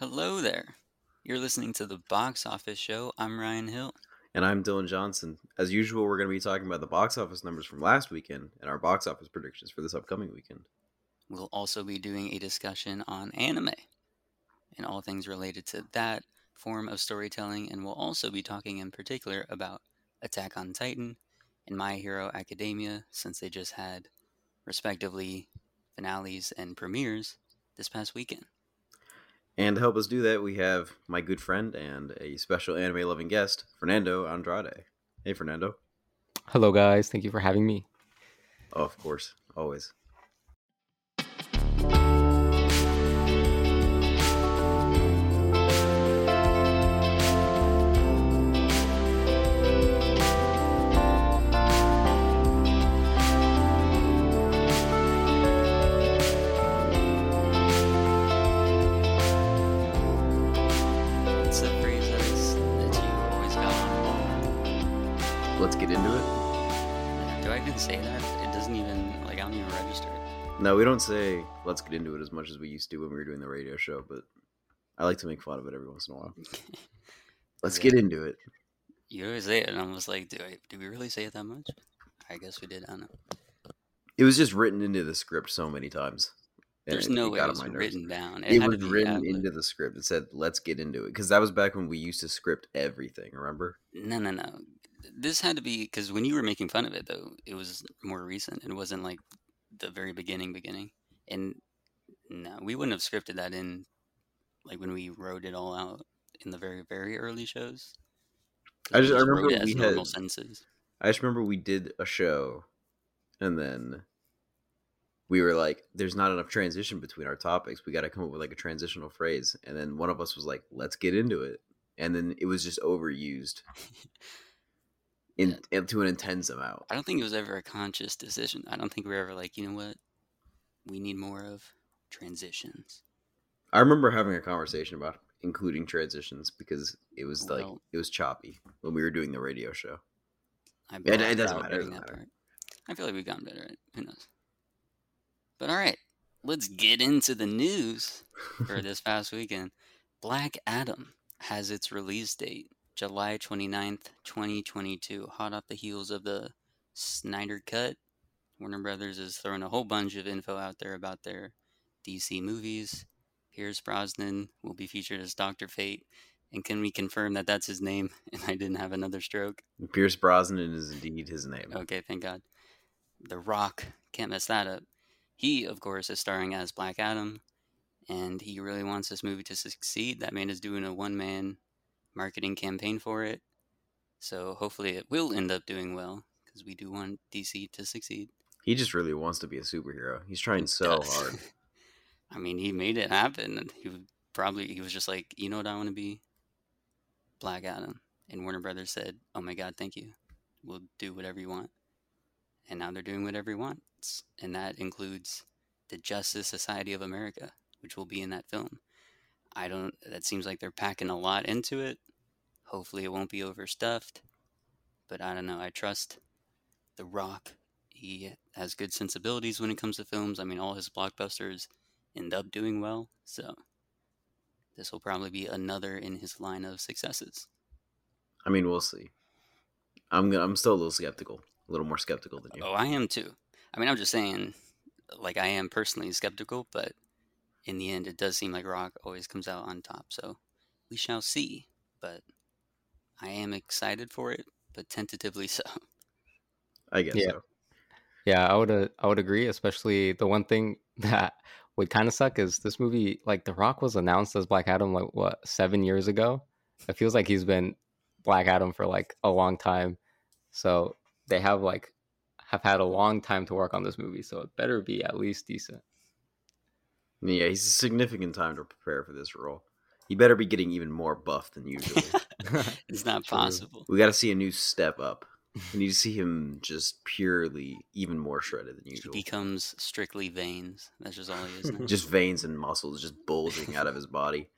Hello there. You're listening to the Box Office Show. I'm Ryan Hill. And I'm Dylan Johnson. As usual, we're going to be talking about the box office numbers from last weekend and our box office predictions for this upcoming weekend. We'll also be doing a discussion on anime and all things related to that form of storytelling. And we'll also be talking in particular about Attack on Titan and My Hero Academia, since they just had, respectively, finales and premieres this past weekend. And to help us do that, we have my good friend and a special anime loving guest, Fernando Andrade. Hey, Fernando. Hello, guys. Thank you for having me. Oh, of course. Always. No, we don't say let's get into it as much as we used to when we were doing the radio show, but I like to make fun of it every once in a while. Let's Yeah. get into it. You always say it, and I'm just like, do, I, do we really say it that much? I guess we did. I don't know. It was just written into the script so many times. There's it- no it way it was nerves. written down. It, had was written into the script. It said, "Let's get into it," because that was back when we used to script everything. Remember? No, no, no. This had to be because when you were making fun of it, though, it was more recent. It wasn't like the very beginning, beginning. And no, we wouldn't have scripted that in, like when we wrote it all out in the very, very early shows. I just- I remember we normal had- sentences. I just remember we did a show, and then we were like, "There's not enough transition between our topics. We got to come up with like a transitional phrase." And then one of us was like, "Let's get into it," and then it was just overused in, into an intense amount. I don't think it was ever a conscious decision. I don't think we were ever like, you know what, we need more of transitions. I remember having a conversation about including transitions because it was like it was choppy when we were doing the radio show. I it blocked doesn't matter, it doesn't matter. I feel like we've gotten better at it. Who knows? But all right, let's get into the news for this past weekend. Black Adam has its release date, July 29th, 2022, hot off the heels of the Snyder Cut. Warner Brothers is throwing a whole bunch of info out there about their DC movies. Pierce Brosnan will be featured as Dr. Fate. And can we confirm that that's his name and I didn't have another stroke? Pierce Brosnan is indeed his name. Okay, thank God. The Rock can't mess that up. He, of course, is starring as Black Adam, and he really wants this movie to succeed. That man is doing a one man marketing campaign for it. So hopefully it will end up doing well, because we do want DC to succeed. He just really wants to be a superhero. He's trying so hard. I mean, he made it happen. He probably he was just like, you know what I want to be? Black Adam. And Warner Brothers said, "Oh my God, thank you. We'll do whatever you want." And now they're doing whatever he wants, and that includes the Justice Society of America, which will be in that film. I don't. That seems like they're packing a lot into it. Hopefully, it won't be overstuffed. But I don't know. I trust The Rock. He has good sensibilities when it comes to films. I mean, all his blockbusters end up doing well. So this will probably be another in his line of successes. I mean, we'll see. I'm gonna, I'm still a little skeptical, a little more skeptical than you. Oh, I am too. I mean, I'm just saying, like, I am personally skeptical, but in the end, it does seem like Rock always comes out on top. So we shall see. But I am excited for it, but tentatively so. I guess Yeah. so. Yeah, I would uh, I would agree. Especially the one thing that would kind of suck is this movie. Like, The Rock was announced as Black Adam like what seven years ago. It feels like he's been Black Adam for like a long time. So they have like have had a long time to work on this movie. So it better be at least decent. Yeah, he's a significant time to prepare for this role. He better be getting even more buff than usual. It's not True. possible. we got to see a new step up. We need to see him just purely even more shredded than usual. He becomes strictly veins. That's just all he is now. just veins and muscles just bulging out of his body.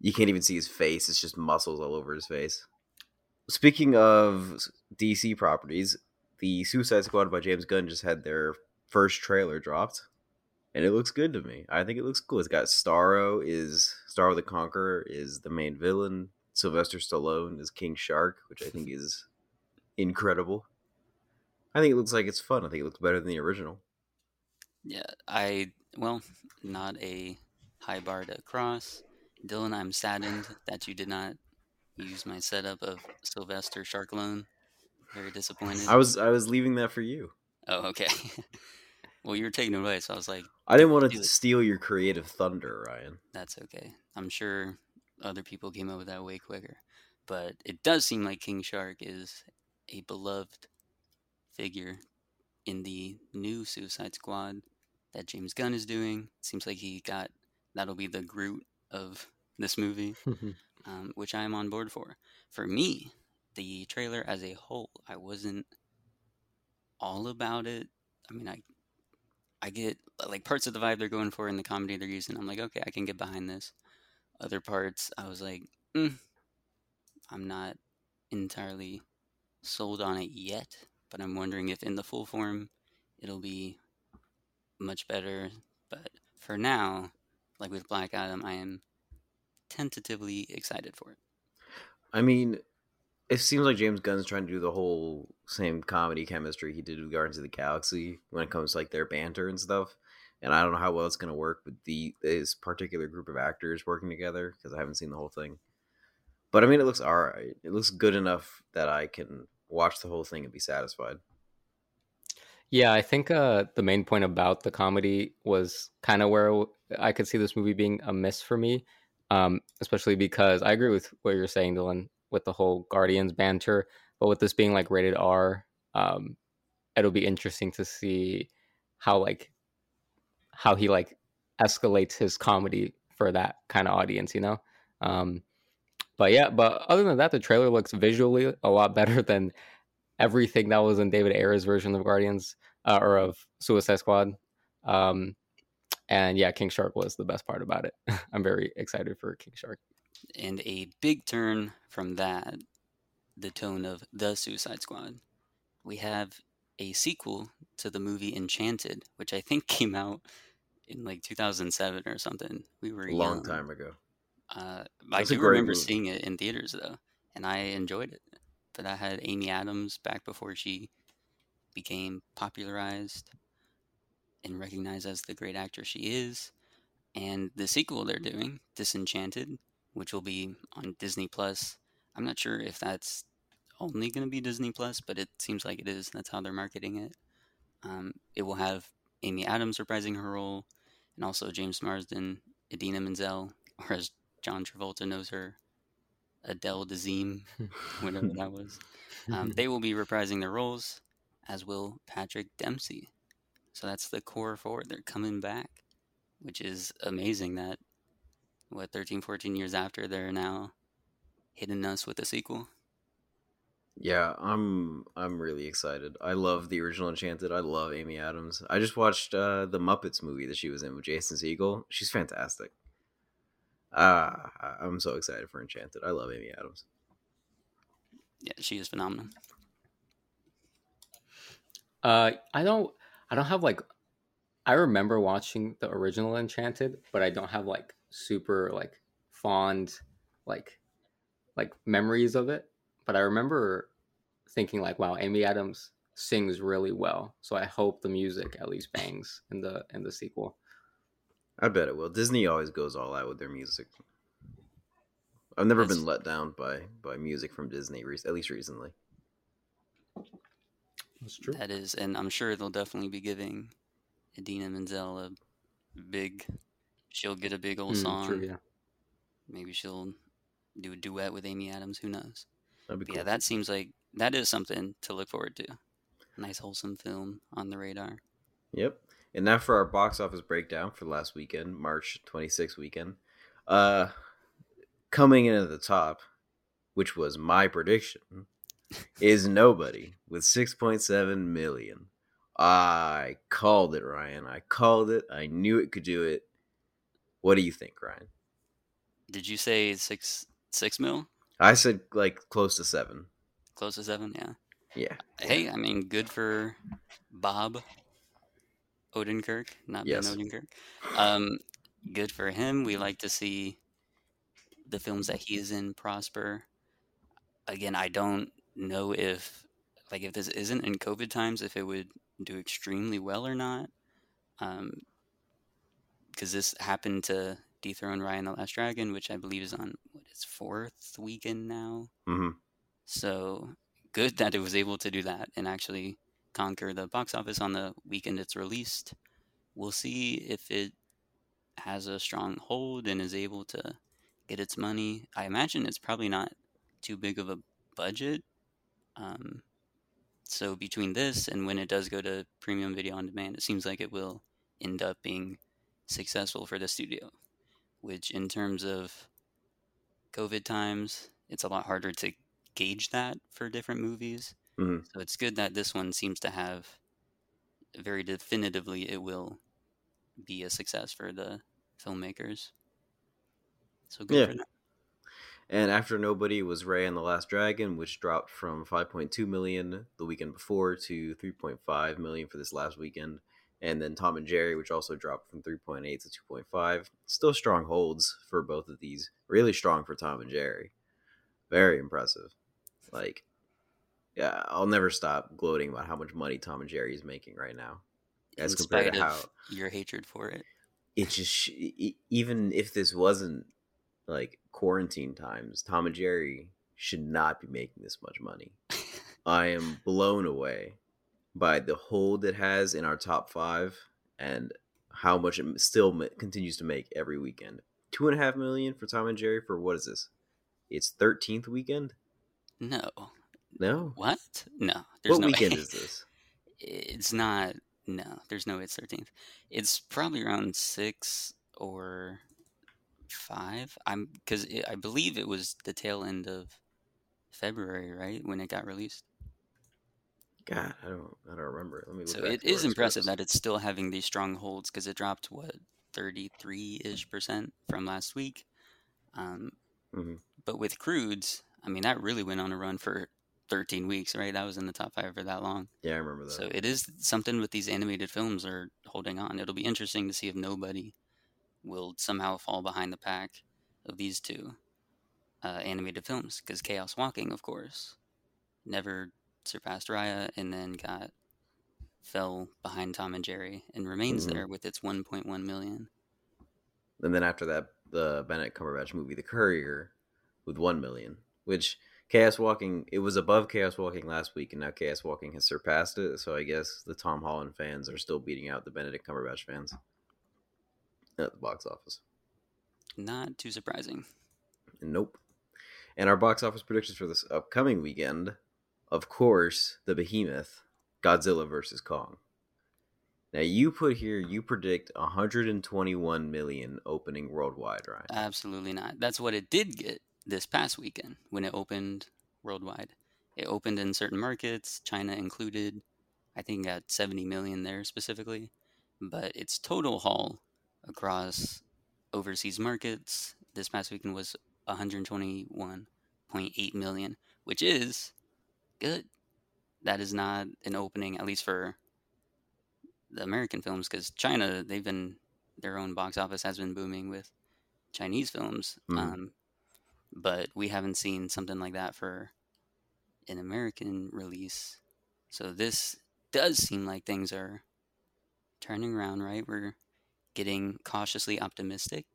You can't even see his face; it's just muscles all over his face. Speaking of DC properties, the Suicide Squad by James Gunn just had their first trailer dropped, and it looks good to me. I think it looks cool. It's got Starro is Starro the Conqueror is the main villain. Sylvester Stallone is King Shark, which I think is incredible. I think it looks like it's fun. I think it looks better than the original. Yeah, I well, not a high bar to cross. Dylan, I'm saddened that you did not use my setup of Sylvester Sharklone. Very disappointed. I was I was leaving that for you. Oh, okay. well, you were taking it away, so I was like, I didn't want to steal your creative thunder, Ryan. that's okay. I'm sure other people came up with that way quicker. But it does seem like King Shark is a beloved figure in the new Suicide Squad that James Gunn is doing. Seems like he got that'll be the Groot of this movie, um, which I am on board for. For me, the trailer as a whole, I wasn't all about it. I mean, I I get like parts of the vibe they're going for in the comedy they're using. I'm like, okay, I can get behind this. Other parts, I was like, mm, I'm not entirely sold on it yet, but I'm wondering if in the full form it'll be much better. But for now, like with Black Adam, I am tentatively excited for it. I mean, it seems like James Gunn's trying to do the whole same comedy chemistry he did with Guardians of the Galaxy when it comes to like their banter and stuff. And I don't know how well it's going to work with the this particular group of actors working together because I haven't seen the whole thing. But I mean, it looks alright. It looks good enough that I can watch the whole thing and be satisfied. Yeah, I think uh, the main point about the comedy was kind of where I could see this movie being a miss for me, um, especially because I agree with what you're saying, Dylan, with the whole Guardians banter. But with this being like rated R, um, it'll be interesting to see how like how he like escalates his comedy for that kind of audience, you know. Um, but yeah, but other than that, the trailer looks visually a lot better than everything that was in David Ayer's version of Guardians uh, or of Suicide Squad. Um, and yeah, King Shark was the best part about it. I'm very excited for King Shark. And a big turn from that, the tone of The Suicide Squad. We have a sequel to the movie Enchanted, which I think came out in like 2007 or something. We were A long young. time ago. Uh, I do remember movie. seeing it in theaters though, and I enjoyed it. But I had Amy Adams back before she became popularized and recognized as the great actress she is. And the sequel they're doing, Disenchanted, which will be on Disney Plus. I'm not sure if that's only going to be Disney Plus, but it seems like it is. That's how they're marketing it. Um, it will have Amy Adams reprising her role, and also James Marsden, Idina Menzel, or as John Travolta knows her, Adele Dazeem, whatever that was. Um, they will be reprising their roles, as will Patrick Dempsey. So that's the core four. They're coming back, which is amazing that, what, 13, 14 years after, they're now hitting us with a sequel. Yeah, I'm I'm really excited. I love the original Enchanted. I love Amy Adams. I just watched uh, the Muppets movie that she was in with Jason Segel. She's fantastic. Ah, I'm so excited for Enchanted. I love Amy Adams. Yeah, she is phenomenal. Uh, I don't, I don't have like, I remember watching the original Enchanted, but I don't have like super like fond like like memories of it. But I remember thinking like, wow, Amy Adams sings really well. So I hope the music at least bangs in the in the sequel. I bet it will. Disney always goes all out with their music. I've never That's- been let down by by music from Disney, re- at least recently. That's true. That is, and I'm sure they'll definitely be giving Idina Menzel a big. She'll get a big old song. Mm, true, yeah. Maybe she'll do a duet with Amy Adams. Who knows? That'd be cool. yeah, that seems like that is something to look forward to. Nice wholesome film on the radar. Yep. And now for our box office breakdown for last weekend, March 26th weekend. Uh coming in at the top, which was my prediction, is nobody with 6.7 million. I called it, Ryan. I called it. I knew it could do it. What do you think, Ryan? Did you say six six mil? I said like close to 7. Close to seven? Yeah. Yeah. Hey, I mean, good for Bob Odenkirk, not Yes. Ben Odenkirk. Um, good for him. We like to see the films that he is in prosper. Again, I don't know if like if this isn't in COVID times, if it would do extremely well or not. Um, because this happened to dethrone Raya and the Last Dragon, which I believe is on its fourth weekend now. hmm So good that it was able to do that and actually conquer the box office on the weekend it's released. We'll see if it has a strong hold and is able to get its money. I imagine it's probably not too big of a budget. Um, so between this and when it does go to premium video on demand, it seems like it will end up being successful for the studio. Which, in terms of COVID times, it's a lot harder to gauge that for different movies. Mhm. So it's good that this one seems to have very definitively it will be a success for the filmmakers. So good Yeah. for them. And after Nobody was Raya and the Last Dragon, which dropped from 5.2 million the weekend before to 3.5 million for this last weekend. And then Tom and Jerry, which also dropped from 3.8 to 2.5. Still strong holds for both of these. Really strong for Tom and Jerry. Very impressive. Like, yeah, I'll never stop gloating about how much money Tom and Jerry is making right now. As In compared to of how your hatred for it. it just even if this wasn't like quarantine times tom and jerry should not be making this much money i am blown away by the hold it has in our top five and how much it still continues to make every weekend two and a half million for tom and jerry for what is this its 13th weekend No. no What? No. There's what no weekend way. is this It's not. No, there's no. It's thirteenth. It's probably around six or five. I'm because I believe it was the tail end of February, right, when it got released. God i don't i don't remember let me look So it is impressive that it's still having these strong holds because it dropped what thirty three ish percent from last week. Um, Mhm. But with Croods, I mean that really went on a run for thirteen weeks, right? That was in the top five for that long. yeah i remember that So it is something with these animated films are holding on. It'll be interesting to see if nobody will somehow fall behind the pack of these two uh, animated films. Because Chaos Walking, of course, never surpassed Raya, and then got fell behind Tom and Jerry, and remains Mhm. there with its 1.1 million. And then after that, the Benedict Cumberbatch movie, The Courier, with one million. Which Chaos Walking, it was above Chaos Walking last week, and now Chaos Walking has surpassed it. So I guess the Tom Holland fans are still beating out the Benedict Cumberbatch fans at the box office. Not too surprising. Nope. And our box office predictions for this upcoming weekend, of course, the behemoth, Godzilla vs. Kong. Now you put here, you predict 121 million opening worldwide, right? Absolutely not. That's what it did get this past weekend when it opened worldwide. It opened in certain markets, China included. I think got 70 million there specifically, but its total haul across overseas markets this past weekend was 121.8 million, which is good. That is not an opening, at least for the American films, because China, they've been their own box office has been booming with Chinese films. Mhm. Um, but we haven't seen something like that for an American release. So this does seem like things are turning around, right? We're getting cautiously optimistic.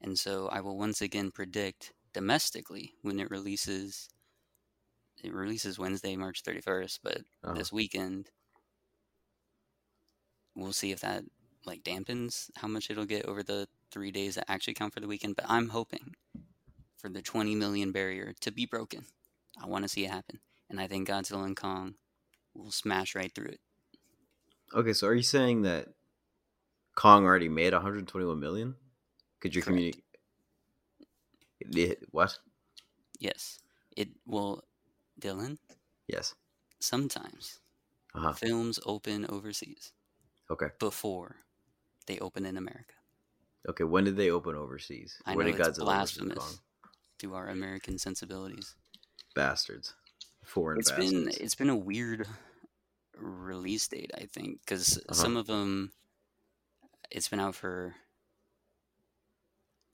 And so I will once again predict domestically when it releases it releases Wednesday, March 31st, but Uh-huh. this weekend we'll see if that like dampens how much it'll get over the 3 days that actually count for the weekend, but I'm hoping for the 20 million barrier to be broken. I want to see it happen. And I think Godzilla and Kong will smash right through it. Okay, so are you saying that Kong already made 121 million? Could you communicate? What? Yes. It will Dylan, Yes. sometimes Uh huh. films open overseas Okay. before they open in America. Okay. When did they open overseas? I when know did it's versus blasphemous to our American sensibilities. Bastards. Foreign It's bastards. been it's been a weird release date, I think, because Uh-huh. some of them it's been out for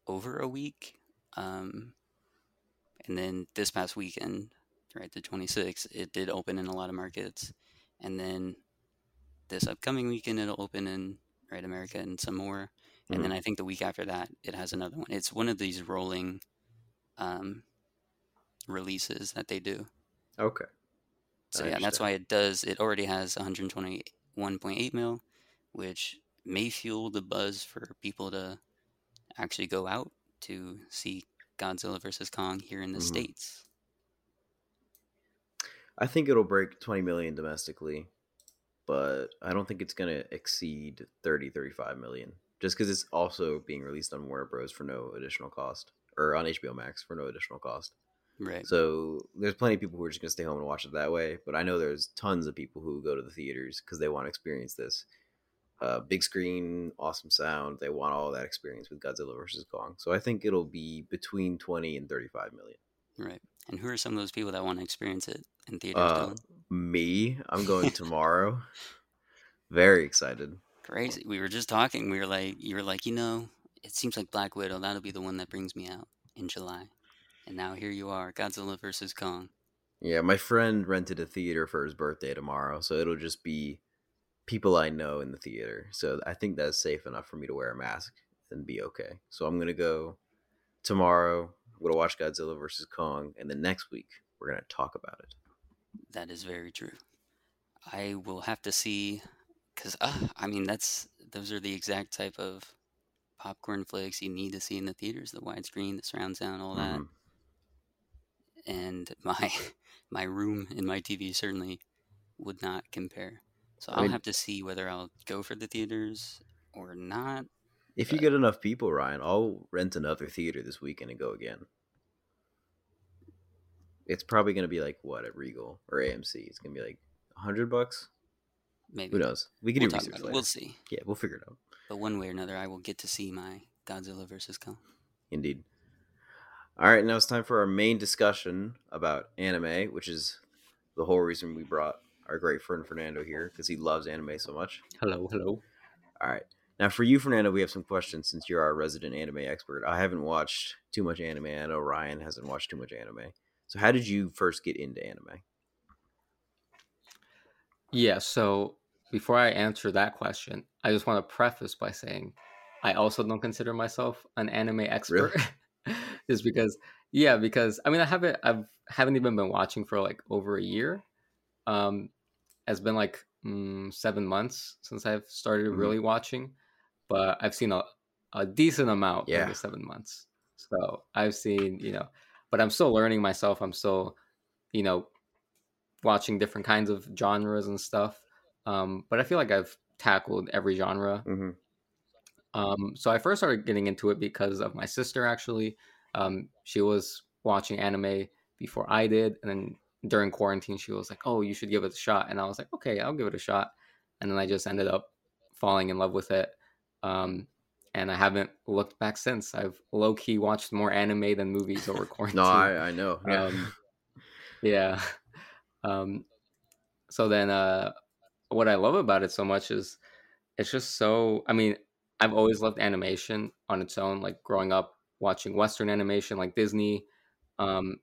over a week. Um, and then this past weekend, right, the 26th, it did open in a lot of markets. And then this upcoming weekend, it'll open in right America and some more. And then I think the week after that, it has another one. It's one of these rolling um, releases that they do. Okay. So I yeah, that's why it does. It already has 121.8 mil, which may fuel the buzz for people to actually go out to see Godzilla versus Kong here in the Mhm. states. I think it'll break 20 million domestically, but I don't think it's going to exceed 30, 35 million. Just because it's also being released on Warner Bros. for no additional cost, or on HBO Max for no additional cost. Right. So there's plenty of people who are just going to stay home and watch it that way. But I know there's tons of people who go to the theaters because they want to experience this. Uh, big screen, awesome sound. They want all that experience with Godzilla versus Kong. So I think it'll be between 20 and 35 million. Right. And who are some of those people that want to experience it in theaters? Uh, me, I'm going tomorrow. Very excited. Crazy. We were just talking. We were like, you were like, you know, it seems like Black Widow. That'll be the one that brings me out in July. And now here you are, Godzilla versus Kong. Yeah, my friend rented a theater for his birthday tomorrow, so it'll just be people I know in the theater. So I think that's safe enough for me to wear a mask and be okay. So I'm gonna go tomorrow. We're gonna watch Godzilla versus Kong, and then next week we're gonna talk about it. That is very true. I will have to see, because uh, I mean that's those are the exact type of popcorn flicks you need to see in the theaters: the widescreen, the surround sound, all that. Mhm. And my my room and my TV certainly would not compare. So I I'll mean- have to see whether I'll go for the theaters or not. If you get enough people, Ryan, I'll rent another theater this weekend and go again. It's probably gonna be like what at Regal or AMC. It's gonna be like hundred bucks. Maybe Who knows? We can We'll do research later. We'll see. Yeah, we'll figure it out. But one way or another, I will get to see my Godzilla versus Kong. Indeed. All right, now it's time for our main discussion about anime, which is the whole reason we brought our great friend Fernando here because he loves anime so much. Hello, hello. All right. Now, for you, Fernando, we have some questions since you're our resident anime expert. I haven't watched too much anime. I know Ryan hasn't watched too much anime. So, how did you first get into anime? Yeah, so before I answer that question, I just want to preface by saying I also don't consider myself an anime expert. just because yeah, because I mean I haven't I've haven't even been watching for like over a year. Um it's been like mm, 7 months since I've started Mhm. really watching, but I've seen a a decent amount Yeah. in the 7 months. So, I've seen, you know, but I'm still learning myself. I'm still, you know, watching different kinds of genres and stuff. Um, but I feel like I've tackled every genre. Mm-hmm. Um, so I first started getting into it because of my sister. Actually, um, she was watching anime before I did, and then during quarantine, she was like, "Oh, you should give it a shot." And I was like, "Okay, I'll give it a shot." And then I just ended up falling in love with it. Um, and I haven't looked back since. I've low key watched more anime than movies over quarantine. No, I, I know. Yeah. Um, yeah. Um, so then, uh, what I love about it so much is it's just so. I mean, I've always loved animation on its own. Like growing up watching Western animation, like Disney, um,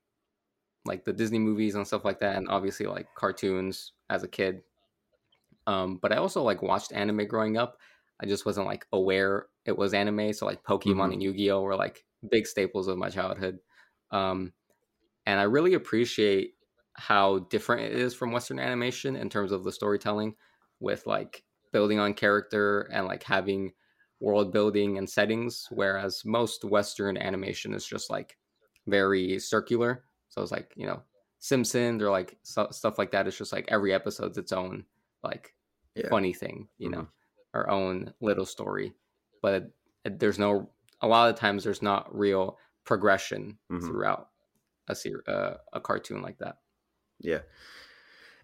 like the Disney movies and stuff like that, and obviously like cartoons as a kid. Um, but I also like watched anime growing up. I just wasn't like aware it was anime. So like Pokemon Mhm. and Yu Gi Oh were like big staples of my childhood. Um, and I really appreciate how different it is from Western animation in terms of the storytelling, with like building on character and like having world building and settings. Whereas most Western animation is just like very circular. So it's like you know Simpsons or like so, stuff like that. It's just like every episode's its own like Yeah. funny thing, you Mhm. know, our own little story. But there's no a lot of times there's not real progression Mhm. throughout a ser- uh, a cartoon like that. Yeah.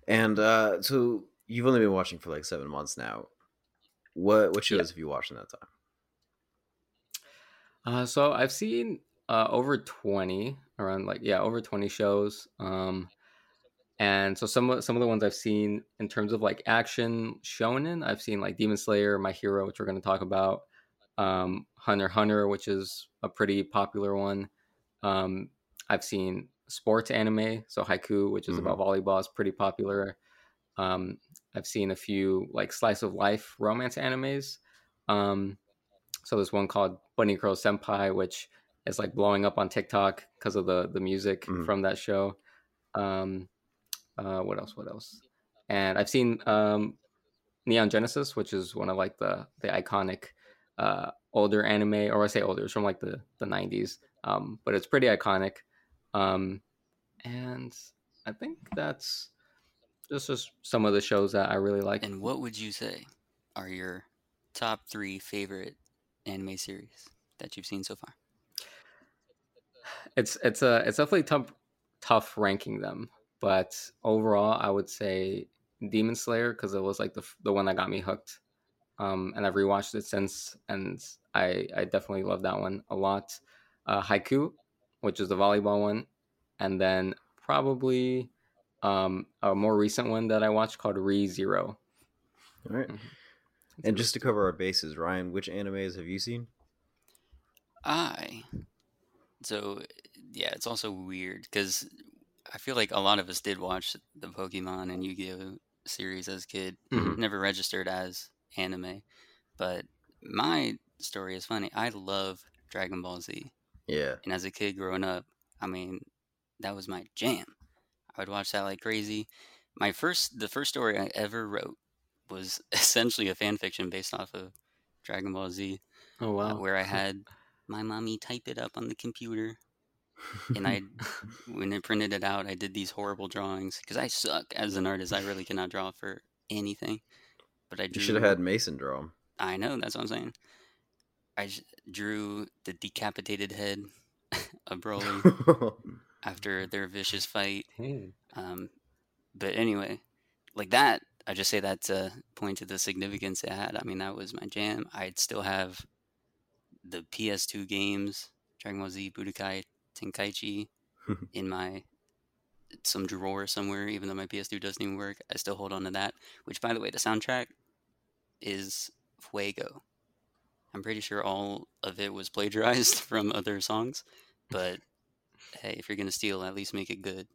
And uh, so you've only been watching for like seven months now. What what shows Yeah. have you watched in that time? Uh, so I've seen uh, over 20 around like yeah over 20 shows um and so some of some of the ones I've seen in terms of like action shonen, I've seen like Demon Slayer, My Hero, which we're going to talk about, um, Hunter Hunter, which is a pretty popular one. Um, I've seen sports anime, so Haikyu, which is Mhm. about volleyball, is pretty popular. Um, I've seen a few like slice of life romance animes. Um, so there's one called Bunny Girl Senpai, which is like blowing up on TikTok because of the the music Mhm. from that show. Um, uh, what else? What else? And I've seen um, Neon Genesis, which is one of like the the iconic uh, older anime, or I say older, it's from like the the 90s, um, but it's pretty iconic. Um, and I think that's just just some of the shows that I really like. And what would you say are your top three favorite anime series that you've seen so far? it's it's a it's definitely tough tough ranking them, but overall, I would say Demon Slayer because it was like the the one that got me hooked. Um, and I've rewatched it since, and I I definitely love that one a lot. Uh, Haikyu, which is the volleyball one, and then probably um, a more recent one that I watched called Re Zero. All right. Mhm. And just to cover our bases, Ryan, which animes have you seen? I. So, yeah, it's also weird because I feel like a lot of us did watch the Pokemon and Yu Gi Oh series as a kid, Mhm. never registered as anime. But my story is funny. I love Dragon Ball Z. Yeah. And as a kid growing up, I mean, that was my jam. I would watch that like crazy. My first, the first story I ever wrote was essentially a fan fiction based off of Dragon Ball Z, Oh uh, wow! where I had my mommy type it up on the computer, and I, when I printed it out, I did these horrible drawings because I suck as an artist. I really cannot draw for anything. But I you drew. should have had Mason draw 'em. I know that's what I'm saying. I drew the decapitated head of Broly after their vicious fight. Hey. Um, but anyway, like that, I just say that to point to the significance it had. I mean, that was my jam. I'd still have the PS2 games, Dragon Ball Z, Budokai Tenkaichi, in my some drawer somewhere. Even though my PS2 doesn't even work, I still hold on to that. Which, by the way, the soundtrack is Fuego. I'm pretty sure all of it was plagiarized from other songs, but hey, if you're gonna steal, at least make it good.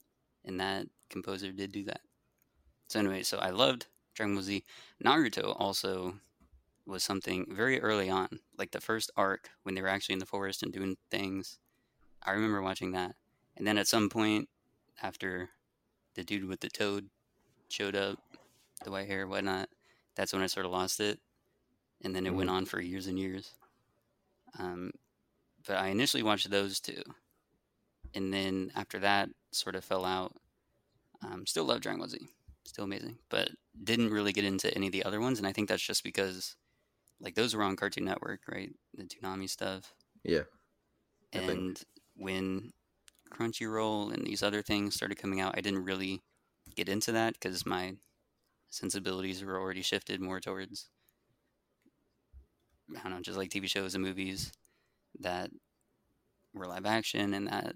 And that composer did do that. So anyway, so I loved Dragon Ball Z. Naruto also was something very early on, like the first arc when they were actually in the forest and doing things. I remember watching that, and then at some point, after the dude with the toad showed up, the white hair, whatnot, that's when I sort of lost it, and then it went on for years and years. Um, but I initially watched those two, and then after that, sort of fell out. Um, still love Dragon Ball Z, still amazing, but didn't really get into any of the other ones, and I think that's just because, like, those were on Cartoon Network, right? The Toonami stuff, yeah. I think- and when Crunchyroll and these other things started coming out, I didn't really get into that because my sensibilities were already shifted more towards I don't know, just like TV shows and movies that were live action and that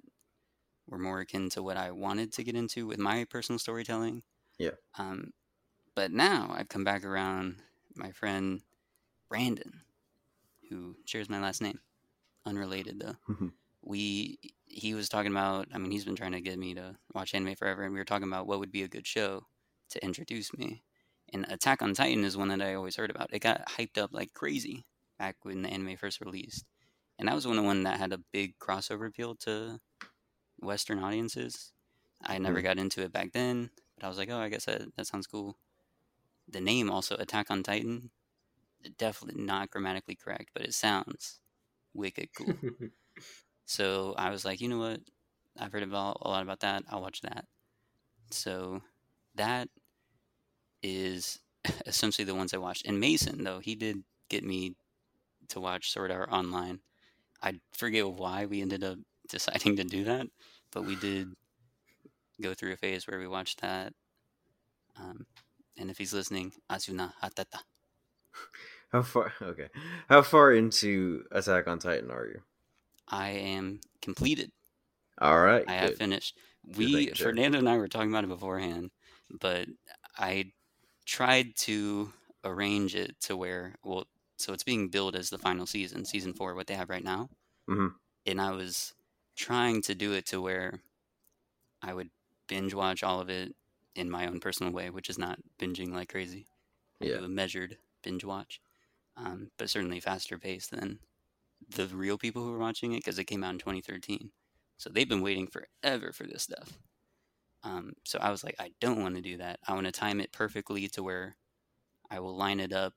were more akin to what I wanted to get into with my personal storytelling. Yeah. Um, but now I've come back around. My friend Brandon, who shares my last name, unrelated though we he was talking about i mean he's been trying to get me to watch anime forever and we were talking about what would be a good show to introduce me. And attack on titan is one that i always heard about. It got hyped up like crazy back when the anime first released. And that was one of the one that had a big crossover appeal to western audiences. I never Mhm. got into it back then but i was like oh i guess that, that sounds cool. The name also attack on titan definitely not grammatically correct but it sounds wicked cool so I was like, you know what? I've heard about a lot about that. I'll watch that. So that is essentially the ones I watched. And Mason, though, he did get me to watch Sword Art Online. I forget why we ended up deciding to do that, but we did go through a phase where we watched that. Um, and if he's listening, Asuna Hatata. How far? Okay. How far into Attack on Titan are you? I am completed. All right. I have finished. we. Fernando and I were talking about it beforehand, but I tried to arrange it to where well, so it's being billed as the final season, season four, what they have right now, Mhm. and I was trying to do it to where I would binge watch all of it in my own personal way, which is not binging like crazy. Yeah. a measured binge watch, um, but certainly faster paced than the real people who were watching it because it came out in 2013. So they've been waiting forever for this stuff. Um, so I was like, I don't want to do that. I want to time it perfectly to where I will line it up,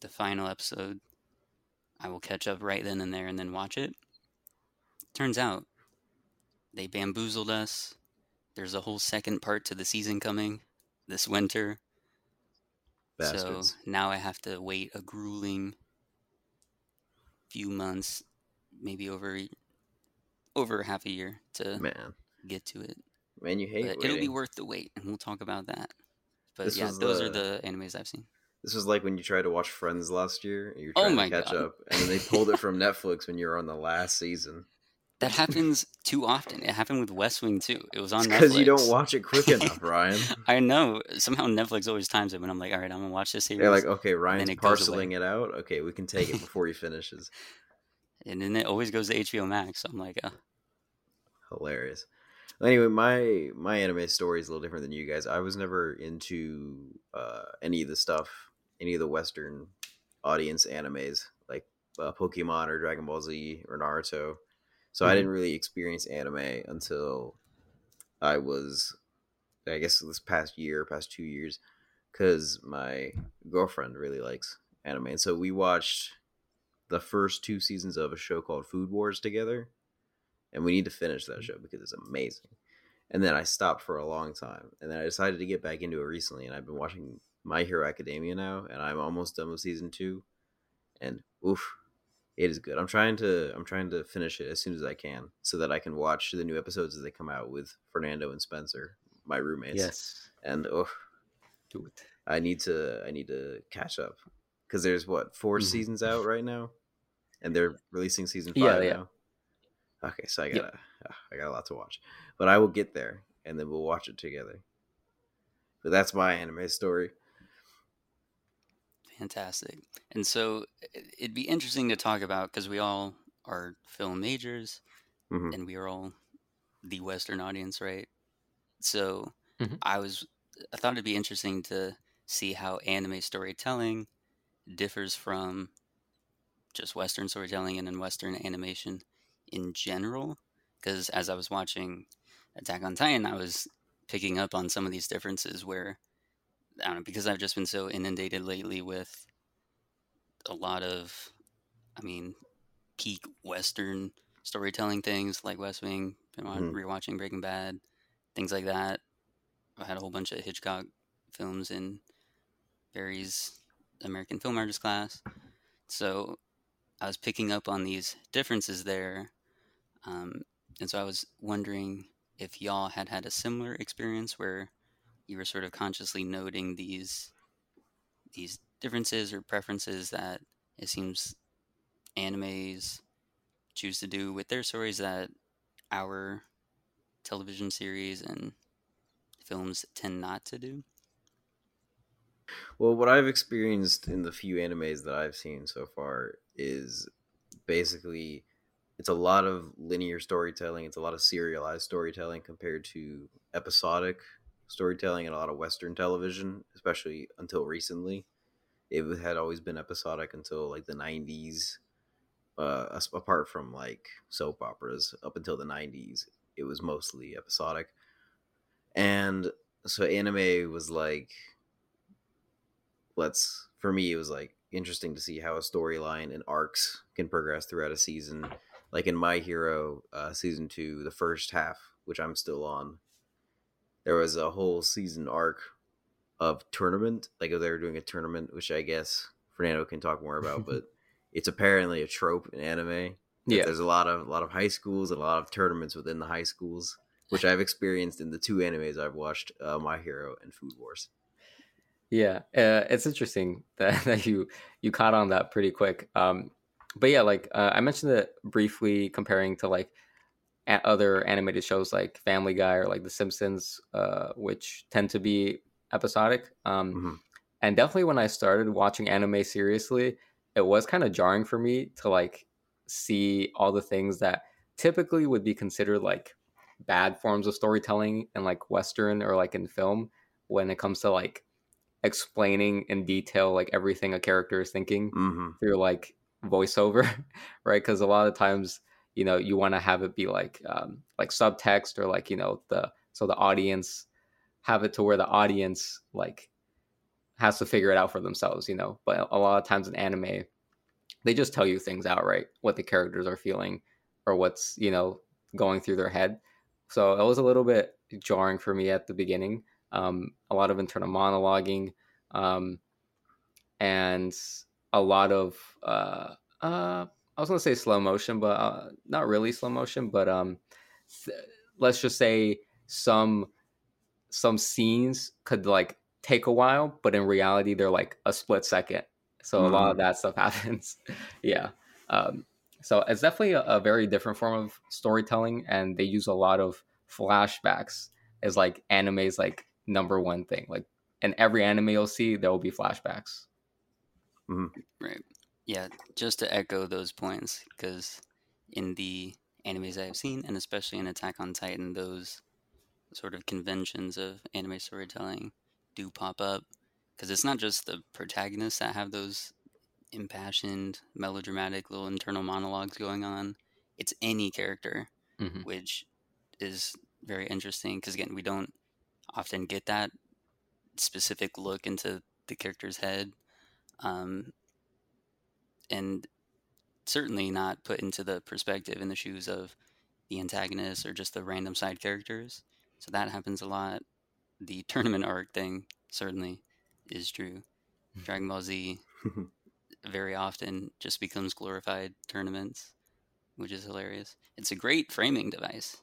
the final episode. I will catch up right then and there and then watch it. Turns out they bamboozled us. There's a whole second part to the season coming this winter. Bastards. So now I have to wait a grueling few months, maybe over over half a year to Man, get to it. man, you hate But it'll be worth the wait, and we'll talk about that. But This yeah, those are the- the animes I've seen. This was like when you tried to watch Friends last year. And you're Oh trying my to catch God. up, and then they pulled it from Netflix when you were on the last season. That happens too often. It happened with West Wing too. It was on Netflix. Because you don't watch it quick enough, Ryan. I know. Somehow Netflix always times it when I'm like, all right, I'm gonna watch this series. They're like, okay, Ryan's it parceling it out. Okay, we can take it before he finishes. and then it always goes to HBO Max. So I'm like, uh, Hilarious. Anyway, my my anime story is a little different than you guys. I was never into uh, any of the stuff, any of the Western audience animes like uh, Pokemon or Dragon Ball Z or Naruto. So I Mhm. didn't really experience anime until I was, I guess, this past year, past two years, because my girlfriend really likes anime, and so we watched the first two seasons of a show called Food Wars together and we need to finish that show because it's amazing. And then I stopped for a long time, and then I decided to get back into it recently, and I've been watching My Hero Academia now, and I'm almost done with season two, and oof, it is good. I'm trying to I'm trying to finish it as soon as I can, so that I can watch the new episodes as they come out with Fernando and Spencer, my roommates. Yes. and oh, Do it. I need to I need to catch up because there's what 4 Mhm. seasons out right now, and they're releasing season five Yeah, yeah. now. Okay, so I gotta ah, I got a lot to watch, but I will get there and then we'll watch it together. But that's my anime story. Fantastic. And so it- it'd be interesting to talk about because we all are film majors, Mhm. and we are all the Western audience, right? So Mhm. I was I thought it'd be interesting to see how anime storytelling differs from just Western storytelling and then Western animation in general. Because as I was watching Attack on Titan, I was picking up on some of these differences where I don't know because I've just been so inundated lately with a lot of, I mean, peak Western storytelling things like West Wing, been Mhm. rewatching Breaking Bad, things like that. I had a whole bunch of Hitchcock films in Barry's American Film Artist class, so I was picking up on these differences there, um, and so I was wondering if y'all had had a similar experience where you were sort of consciously noting these these differences or preferences that it seems animes choose to do with their stories that our television series and films tend not to do. Well, what I've experienced in the few animes that I've seen so far is basically it's a lot of linear storytelling, it's a lot of serialized storytelling compared to episodic storytelling and a lot of western television, especially until recently. It had always been episodic until like the 90s. Uh, apart from like soap operas up until the 90s, it was mostly episodic. And so anime was like let's for me it was like interesting to see how a storyline and arcs can progress throughout a season like in my hero uh, season two the first half which i'm still on there was a whole season arc of tournament like they were doing a tournament which i guess fernando can talk more about but it's apparently a trope in anime Yeah. there's a lot of a lot of high schools and a lot of tournaments within the high schools which i've experienced in the two animes i've watched uh, my hero and food wars Yeah, uh, it's interesting that, that you you caught on that pretty quick. Um, but yeah, like uh, I mentioned it briefly, comparing to like a- other animated shows like Family Guy or like The Simpsons, uh, which tend to be episodic. Um, Mhm. And definitely when I started watching anime seriously, it was kind of jarring for me to like see all the things that typically would be considered like bad forms of storytelling in like Western or like in film when it comes to like explaining in detail like everything a character is thinking hmm through like voiceover right because a lot of times you know you want to have it be like um like subtext or like you know the so the audience have it to where the audience like has to figure it out for themselves you know? But a lot of times in anime they just tell you things outright what the characters are feeling or what's you know going through their head. So it was a little bit jarring for me at the beginning um, a lot of internal monologuing um, and a lot of uh, uh, I was gonna say slow motion, but uh, not really slow motion. But um, th- let's just say some some scenes could like take a while, but in reality they're like a split second. So a lot of that stuff happens. yeah. Um, so it's definitely a, a very different form of storytelling, and they use a lot of flashbacks as like anime's like number one thing. Like in every anime you'll see, there will be flashbacks. Right. Yeah, just to echo those points, because in the animes I've seen, and especially in Attack on Titan, those sort of conventions of anime storytelling do pop up. Because it's not just the protagonists that have those impassioned, melodramatic little internal monologues going on, it's any character, hmm which is very interesting. Because again, we don't often get that specific look into the character's head. Um, and certainly not put into the perspective in the shoes of the antagonist or just the random side characters. So that happens a lot. The tournament arc thing certainly is true. Dragon Ball Z very often just becomes glorified tournaments, which is hilarious. It's a great framing device,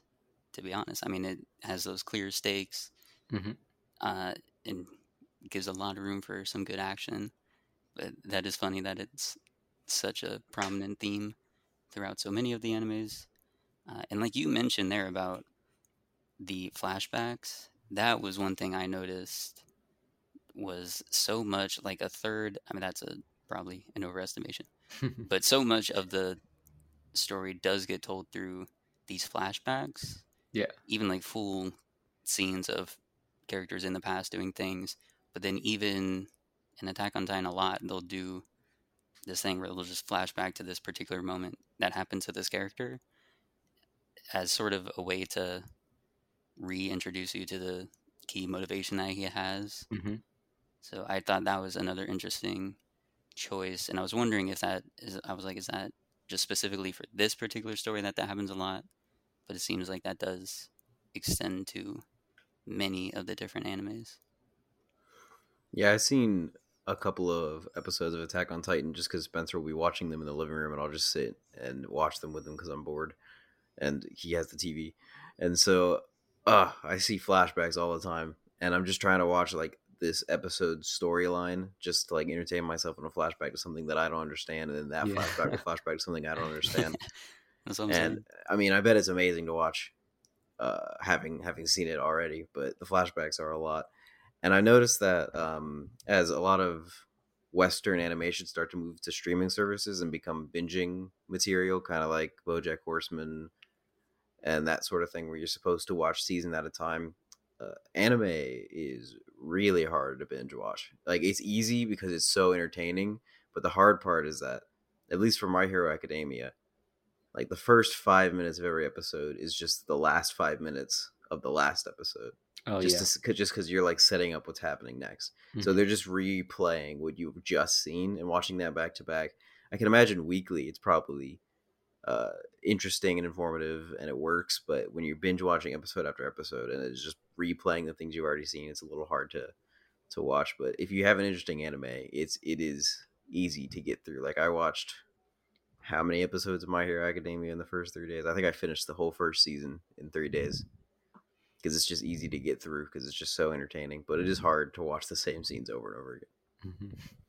to be honest. I mean, it has those clear stakes Mhm. uh, and gives a lot of room for some good action. But that is funny that it's such a prominent theme throughout so many of the animes. Uh, and like you mentioned there about the flashbacks, that was one thing I noticed was so much like a third. I mean, that's a probably an overestimation, but so much of the story does get told through these flashbacks. Yeah. Even like full scenes of characters in the past doing things, but then even in Attack on Titan a lot, they'll do this thing where they'll just flash back to this particular moment that happened to this character as sort of a way to reintroduce you to the key motivation that he has. hmm So I thought that was another interesting choice, and I was wondering if that is. I was like, is that just specifically for this particular story that that happens a lot? But it seems like that does extend to many of the different animes. Yeah, I've seen a couple of episodes of Attack on Titan just because Spencer will be watching them in the living room, and I'll just sit and watch them with him because I'm bored, and he has the TV, and so, uh, I see flashbacks all the time, and I'm just trying to watch like this episode storyline, just to like entertain myself in a flashback to something that I don't understand, and then that Yeah. flashback to flashback to something I don't understand, That's what I'm and saying. I mean, I bet it's amazing to watch, uh, having having seen it already. But the flashbacks are a lot, and I noticed that um, as a lot of Western animations start to move to streaming services and become binging material, kind of like BoJack Horseman and that sort of thing, where you're supposed to watch season at a time. Uh, anime is really hard to binge watch. Like it's easy because it's so entertaining, but the hard part is that, at least for My Hero Academia, like the first five minutes of every episode is just the last five minutes of the last episode Oh just yeah. to, just because you're like setting up what's happening next. So Mhm. they're just replaying what you've just seen and watching that back to back. I can imagine weekly it's probably uh interesting and informative and it works but when you're binge watching episode after episode and it's just replaying the things you've already seen it's a little hard to to watch but if you have an interesting anime it's it is easy to get through. Like i watched how many episodes of my hero academia in the first three days? I think i finished the whole first season in three days because it's just easy to get through because it's just so entertaining but it is hard to watch the same scenes over and over again Mhm.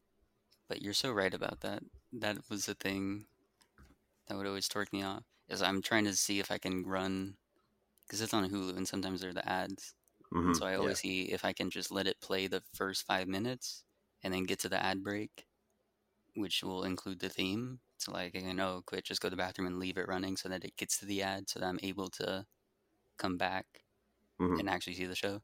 But you're so right about that. That was the thing that would always torque me off. is I'm trying to see if I can run because it's on Hulu and sometimes there are the ads. Mhm, So I yeah. always see if I can just let it play the first five minutes and then get to the ad break, which will include the theme. So like I can oh quit, just go to the bathroom and leave it running so that it gets to the ad so that I'm able to come back Mhm. and actually see the show.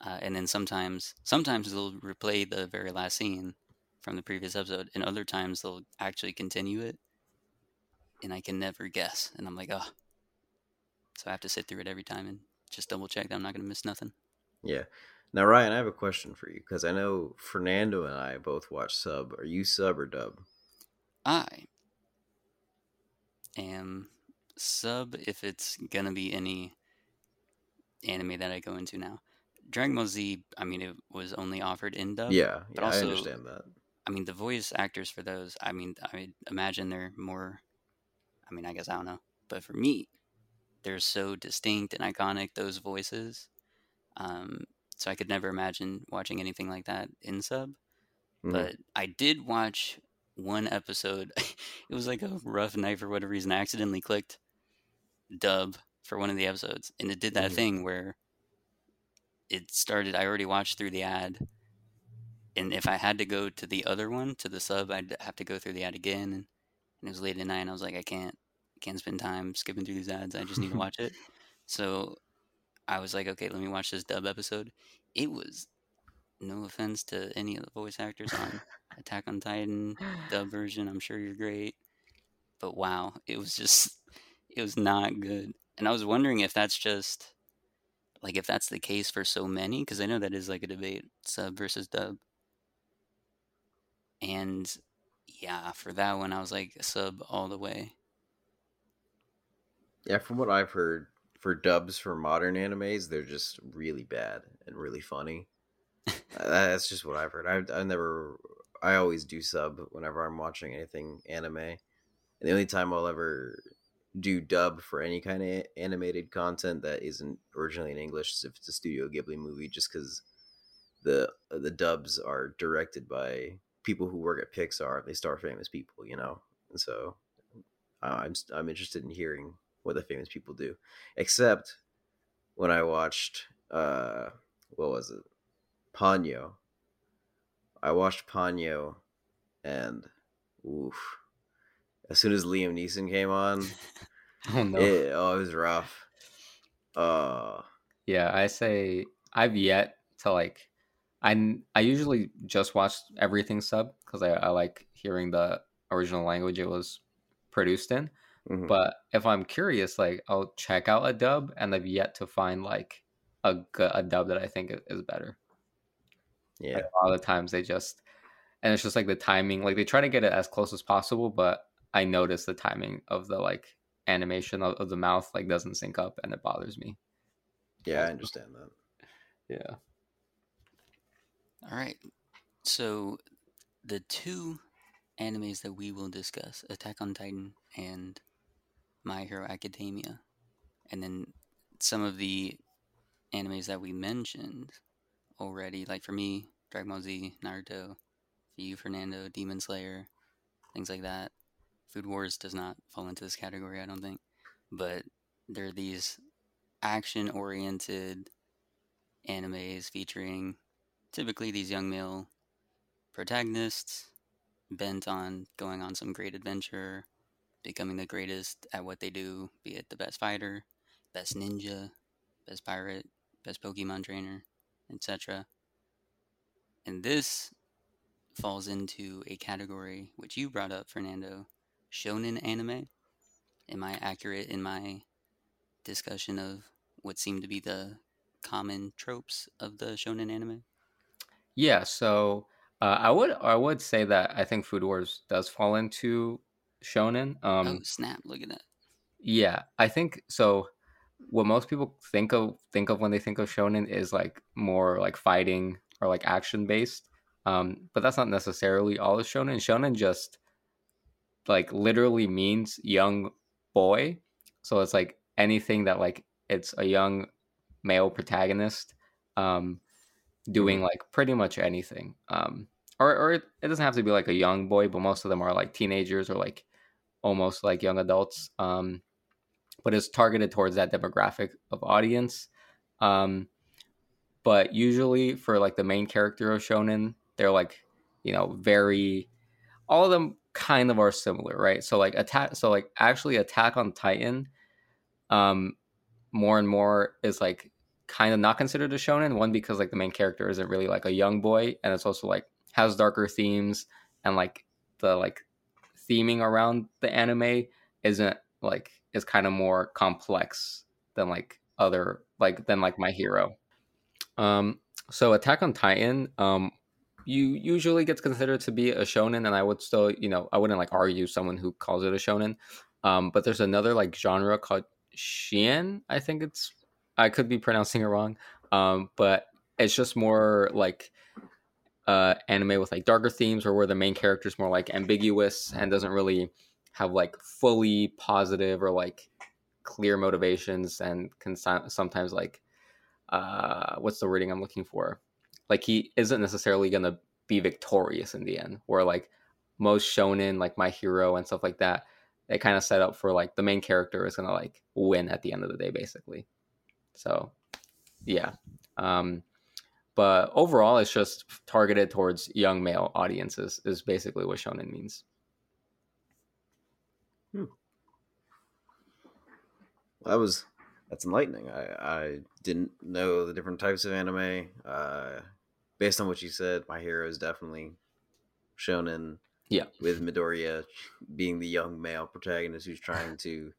Uh, and then sometimes sometimes they'll replay the very last scene from the previous episode, and other times they'll actually continue it, and I can never guess. And I'm like, oh, so I have to sit through it every time and just double check that I'm not going to miss nothing. Yeah. Now, Ryan, I have a question for you because I know Fernando and I both watch sub. Are you sub or dub? I am sub if it's gonna be any anime that I go into now. Dragon Ball Z, I mean, it was only offered in dub. yeah, but yeah, also- I understand that. I mean, the voice actors for those, I mean, I imagine they're more. I mean, I guess I don't know, but for me, they're so distinct and iconic. Those voices, um, so I could never imagine watching anything like that in sub. Mhm. But I did watch one episode. it was like a rough night for whatever reason. I accidentally clicked dub for one of the episodes, and it did that Mhm. thing where it started. I already watched through the ad, and if I had to go to the other one to the sub, I'd have to go through the ad again. And, and it was late at night, and I was like, I can't, can't spend time skipping through these ads. I just need to watch it. So I was like, okay, let me watch this dub episode. It was no offense to any of the voice actors on Attack on Titan dub version. I'm sure you're great, but wow, it was just it was not good. And I was wondering if that's just like if that's the case for so many because I know that is like a debate sub versus dub. And yeah, for that one, I was like sub all the way. Yeah, from what I've heard, for dubs for modern animes, they're just really bad and really funny. Uh, That's just what I've heard. I I never, I always do sub whenever I'm watching anything anime, and the only time I'll ever do dub for any kind of animated content that isn't originally in English is if it's a Studio Ghibli movie, just because the the dubs are directed by people who work at Pixar. They star famous people, you know, and so uh, I'm I'm interested in hearing what the famous people do. Except when I watched uh what was it? Ponyo. I watched Ponyo and oof. As soon as Liam Neeson came on, Oh no. it, oh, it was rough. Uh Yeah, I say I've yet to like. I I usually just watch everything sub because I, I like hearing the original language it was produced in. mhm. But if I'm curious, like I'll check out a dub, and I've yet to find like a a dub that I think is better. yeah. Like, a lot of the times they just, and it's just like the timing. Like they try to get it as close as possible, but I notice the timing of the like animation of, of the mouth like doesn't sync up, and it bothers me. Yeah, I understand that. Yeah. All right. So the two animes that we will discuss, Attack on Titan and My Hero Academia, and then some of the animes that we mentioned already, like for me, Dragon Ball Z, Naruto, for you, Fernando, Demon Slayer, things like that. Food Wars does not fall into this category, I don't think. But there are these action oriented animes featuring typically these young male protagonists bent on going on some great adventure, becoming the greatest at what they do, be it the best fighter, best ninja, best pirate, best Pokemon trainer, etc. And this falls into a category which you brought up, Fernando, shonen anime. Am I accurate in my discussion of what seem to be the common tropes of the shonen anime? Yeah, so uh, I would I would say that I think Food Wars does fall into shonen. Um, oh snap! Look at that. yeah, I think so. What most people think of think of when they think of shonen is like more like fighting or like action based. Um, but that's not necessarily all of shonen. Shonen just like literally means young boy. So it's like anything that like it's a young male protagonist um doing like pretty much anything. Um or or it, it doesn't have to be like a young boy, but most of them are like teenagers or like almost like young adults. Um but it's targeted towards that demographic of audience. Um, but usually for like the main character of shonen, they're like you know very all of them kind of are similar, right? So like attack, so like actually Attack on Titan, um, more and more is like kind of not considered a shonen. One because like the main character isn't really like a young boy, and it's also like has darker themes and like the like theming around the anime isn't like is kind of more complex than like other like than like my hero. Um, so Attack on Titan, um, you usually gets considered to be a shonen, and I would still, you know, I wouldn't like argue someone who calls it a shonen. Um, but there's another like genre called Shien. I think it's I could be pronouncing it wrong. Um, but it's just more like uh, anime with like darker themes, or where the main character is more like ambiguous and doesn't really have like fully positive or like clear motivations, and can sometimes like uh, what's the wording I'm looking for? Like he isn't necessarily gonna be victorious in the end. Where like most shonen, like My Hero and stuff like that, they kind of set up for like the main character is gonna like win at the end of the day, basically. So, yeah. Um, but overall, it's just targeted towards young male audiences. Is basically what shonen means. Hmm. That was that's enlightening. I I didn't know the different types of anime. Uh, based on what you said, my hero is definitely shonen. Yeah, with Midoriya being the young male protagonist who's trying to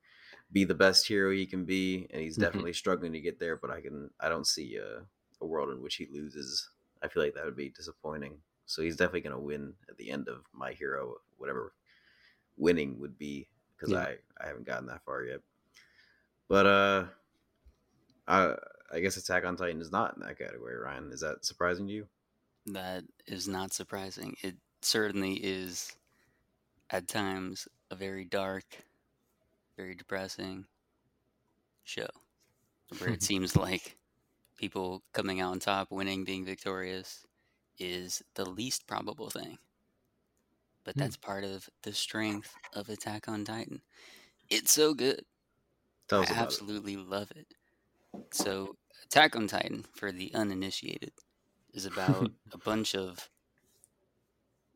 be the best hero he can be, and he's mm-hmm. definitely mm-hmm. struggling to get there. But I can I don't see a, a world in which he loses. I feel like that would be disappointing. So he's definitely going to win at the end of my hero, whatever winning would be, because yeah. I I haven't gotten that far yet. But uh, I I guess Attack on Titan is not in that category. Ryan, is that surprising to you? That is not surprising. It certainly is at times a very dark very depressing show where it seems like people coming out on top, winning, being victorious is the least probable thing. But hmm. that's part of the strength of Attack on Titan. It's so good. I absolutely it. love it. So, Attack on Titan, for the uninitiated, is about a bunch of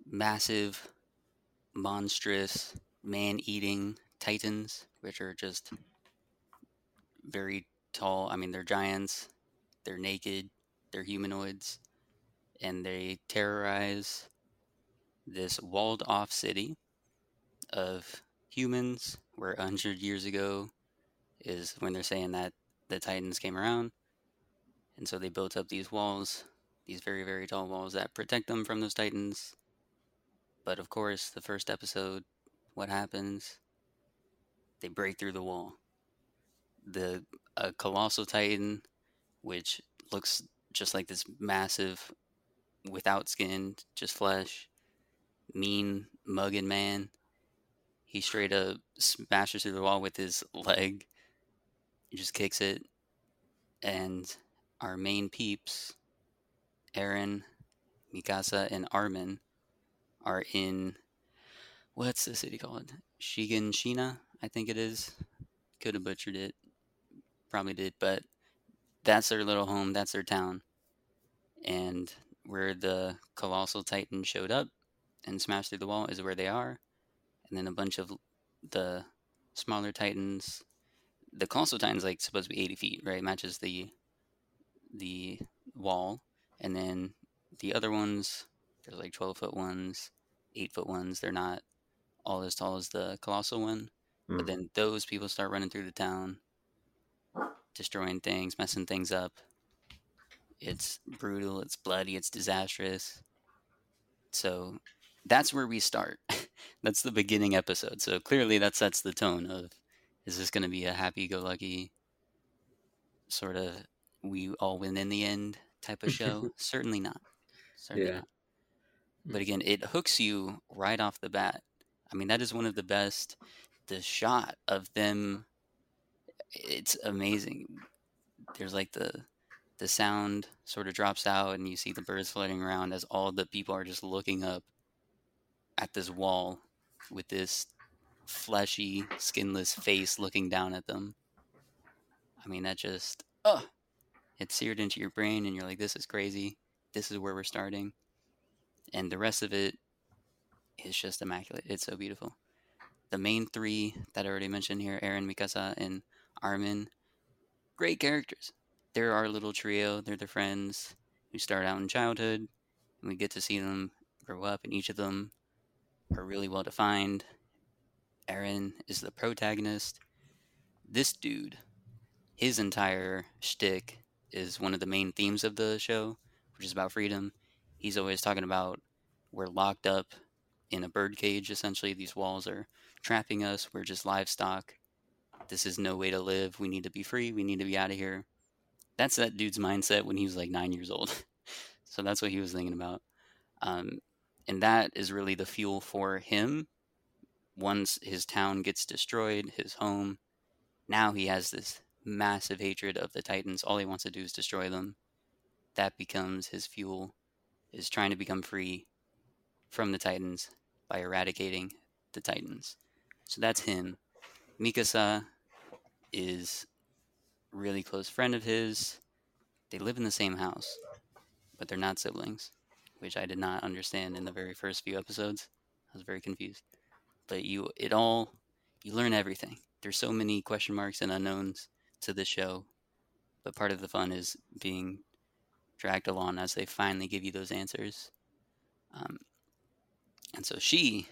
massive, monstrous, man eating titans, which are just very tall. I mean, they're giants, they're naked, they're humanoids, and they terrorize this walled off city of humans where 100 years ago is when they're saying that the Titans came around. And so they built up these walls, these very, very tall walls that protect them from those Titans. But of course, the first episode, what happens? they break through the wall. The a colossal titan, which looks just like this massive, without skin, just flesh, mean mugging man. He straight up smashes through the wall with his leg. He just kicks it, and our main peeps, Eren, Mikasa, and Armin, are in what's the city called? Shiganshina, I think it is. Could have butchered it. Probably did, but that's their little home. That's their town. And where the colossal titan showed up and smashed through the wall is where they are. And then a bunch of the smaller titans. The colossal titan's like supposed to be 80 feet, right? Matches the the wall. And then the other ones, there's like 12 foot ones, 8 foot ones. They're not all as tall as the colossal one. Mm. But then those people start running through the town, destroying things, messing things up. It's brutal, it's bloody, it's disastrous. So that's where we start. that's the beginning episode. So clearly that sets the tone of is this going to be a happy go lucky sort of we all win in the end type of show? Certainly not. Certainly yeah. not. But hmm. again, it hooks you right off the bat. I mean, that is one of the best the shot of them it's amazing there's like the the sound sort of drops out and you see the birds floating around as all the people are just looking up at this wall with this fleshy, skinless face looking down at them. I mean, that just, oh, it's seared into your brain, and you're like, this is crazy. This is where we're starting. And the rest of it is just immaculate. It's so beautiful. The main three that I already mentioned here Eren Mikasa, and Armin, great characters. They're our little trio. They're the friends who start out in childhood, and we get to see them grow up, and each of them are really well defined. Eren is the protagonist. This dude, his entire shtick is one of the main themes of the show, which is about freedom. He's always talking about we're locked up in a birdcage, essentially. These walls are trapping us. We're just livestock. This is no way to live. We need to be free. We need to be out of here. That's that dude's mindset when he was like nine years old. so that's what he was thinking about. Um, and that is really the fuel for him. Once his town gets destroyed, his home, now he has this massive hatred of the Titans. All he wants to do is destroy them. That becomes his fuel, is trying to become free from the Titans by eradicating the Titans. So that's him. Mikasa is really close friend of his. They live in the same house, but they're not siblings, which I did not understand in the very first few episodes. I was very confused. But you it all you learn everything. There's so many question marks and unknowns to the show, but part of the fun is being dragged along as they finally give you those answers. Um, and so she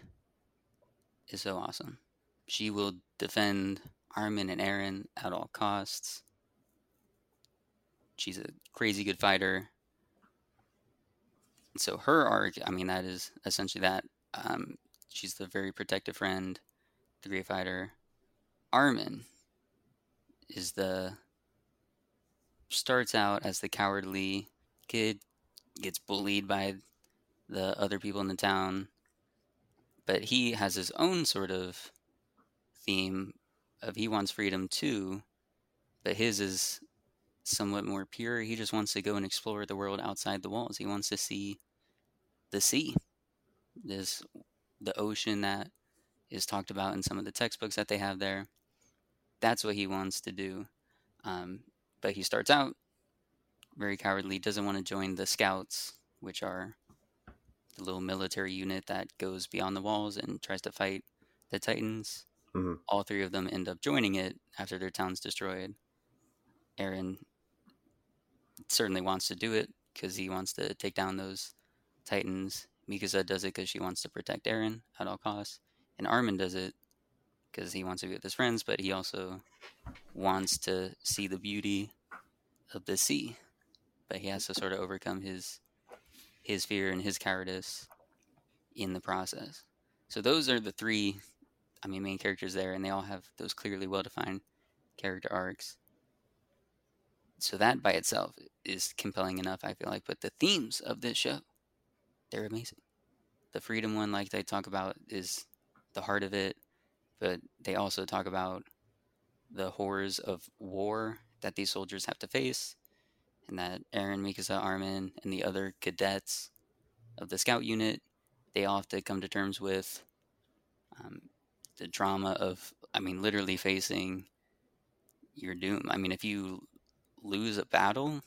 is so awesome. She will defend Armin and Eren at all costs. She's a crazy good fighter. And So her arc, I mean, that is essentially that. Um, she's the very protective friend, the great fighter. Armin is the starts out as the cowardly kid, gets bullied by the other people in the town, but he has his own sort of theme of he wants freedom too, but his is somewhat more pure. He just wants to go and explore the world outside the walls. He wants to see the sea, this the ocean that is talked about in some of the textbooks that they have there. That's what he wants to do. Um, but he starts out very cowardly, doesn't want to join the scouts, which are the little military unit that goes beyond the walls and tries to fight the Titans. Mhm. All three of them end up joining it after their town's destroyed. Eren certainly wants to do it because he wants to take down those Titans. Mikasa does it because she wants to protect Eren at all costs. And Armin does it because he wants to be with his friends, but he also wants to see the beauty of the sea. But he has to sort of overcome his his fear and his cowardice in the process. So those are the three, I mean, main characters there, and they all have those clearly well defined character arcs. So that by itself is compelling enough, I feel like. But the themes of this show, they're amazing. The freedom one, like they talk about, is the heart of it, but they also talk about the horrors of war that these soldiers have to face, and that Eren, Mikasa, Armin, and the other cadets of the scout unit, they all have to come to terms with um, the drama of, I mean, literally facing your doom. I mean, if you lose a battle,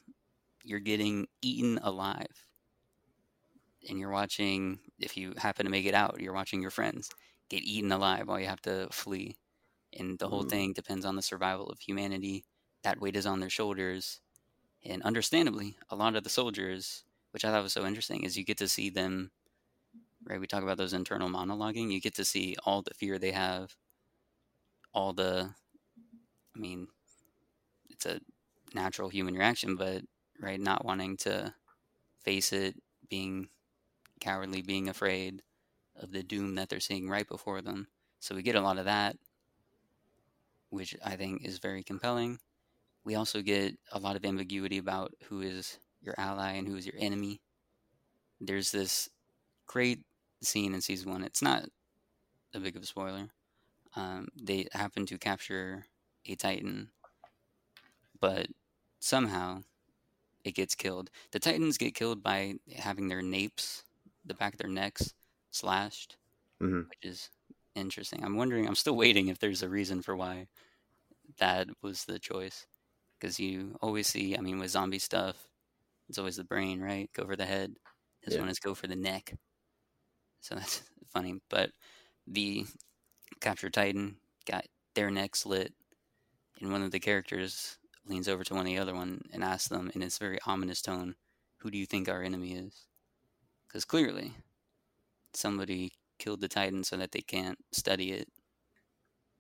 you're getting eaten alive. And you're watching, if you happen to make it out, you're watching your friends get eaten alive while you have to flee. And the whole Mm. thing depends on the survival of humanity. That weight is on their shoulders. And understandably, a lot of the soldiers, which I thought was so interesting, is you get to see them, right? We talk about those internal monologuing. You get to see all the fear they have, all the, I mean, it's a natural human reaction, but, right, not wanting to face it, being cowardly, being afraid of the doom that they're seeing right before them. So we get a lot of that, which I think is very compelling. We also get a lot of ambiguity about who is your ally and who is your enemy. There's this great scene in season one. It's not a big of a spoiler. Um, they happen to capture a Titan, but somehow it gets killed. The Titans get killed by having their napes, the back of their necks, slashed, Mhm. which is interesting. I'm wondering. I'm still waiting if there's a reason for why that was the choice. Because you always see. I mean, with zombie stuff, it's always the brain, right? Go for the head. This Yeah. one is go for the neck. So that's funny. But the captured Titan got their neck slit, and one of the characters leans over to one of the other one and asks them in this very ominous tone, "Who do you think our enemy is?" Because clearly, somebody killed the Titan so that they can't study it.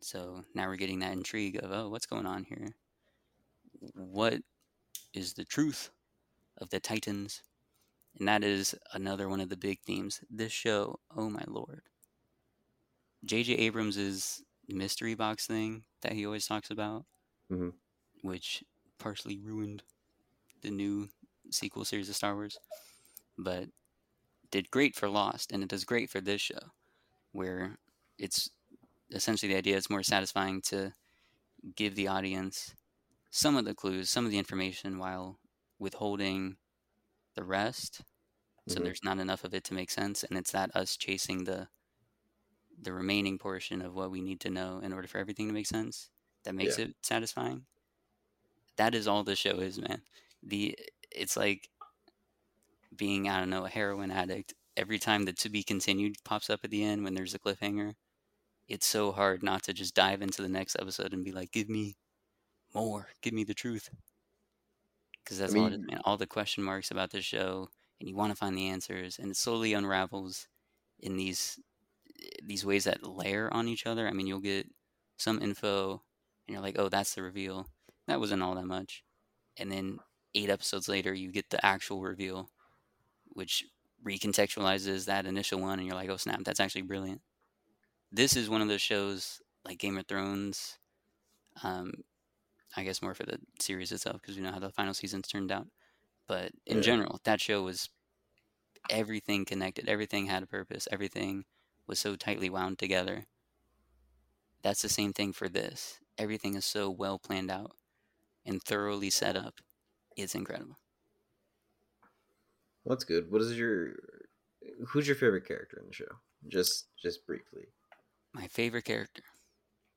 So now we're getting that intrigue of, oh, what's going on here? What is the truth of the Titans? And that is another one of the big themes. This show, oh my lord. J.J. Abrams' mystery box thing that he always talks about, Mhm. which partially ruined the new sequel series of Star Wars, but did great for Lost, and it does great for this show, where it's essentially the idea it's more satisfying to give the audience some of the clues, some of the information while withholding the rest. So Mhm. there's not enough of it to make sense, and it's that us chasing the the remaining portion of what we need to know in order for everything to make sense that makes it satisfying. That is all the show is, man. The it's like being I don't know a heroin addict. Every time the to be continued pops up at the end when there's a cliffhanger, it's so hard not to just dive into the next episode and be like, "Give me more, give me the truth," because that's all it is, man. All the question marks about this show, and you want to find the answers, and it slowly unravels in these these ways that layer on each other. I mean, you'll get some info, and you're like, "Oh, that's the reveal." That wasn't all that much, and then eight episodes later, you get the actual reveal, which recontextualizes that initial one, and you're like, "Oh snap, that's actually brilliant." This is one of those shows like Game of Thrones. Um, I guess more for the series itself because we know how the final seasons turned out. But in Yeah. general, that show was everything connected. Everything had a purpose. Everything was so tightly wound together. That's the same thing for this. Everything is so well planned out and thoroughly set up. It's incredible. Well, that's good. What is your who's your favorite character in the show? Just just briefly. My favorite character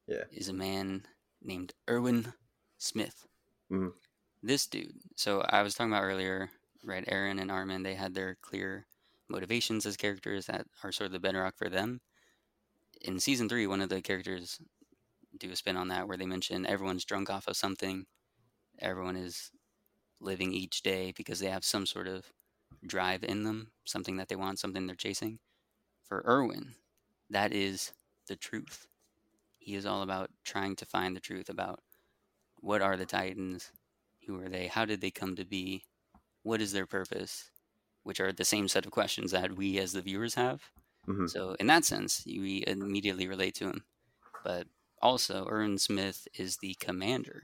Yeah. is a man named Erwin Smith. Mhm. This dude. So I was talking about earlier, right? Eren and Armin, they had their clear motivations as characters that are sort of the bedrock for them. In season three, one of the characters do a spin on that where they mention everyone's drunk off of something. Everyone is living each day because they have some sort of drive in them, something that they want, something they're chasing. For Erwin, that is the truth. He is all about trying to find the truth about what are the Titans, who are they, how did they come to be, what is their purpose, which are the same set of questions that we as the viewers have. Mhm. So in that sense, we immediately relate to him. But also, Erwin Smith is the commander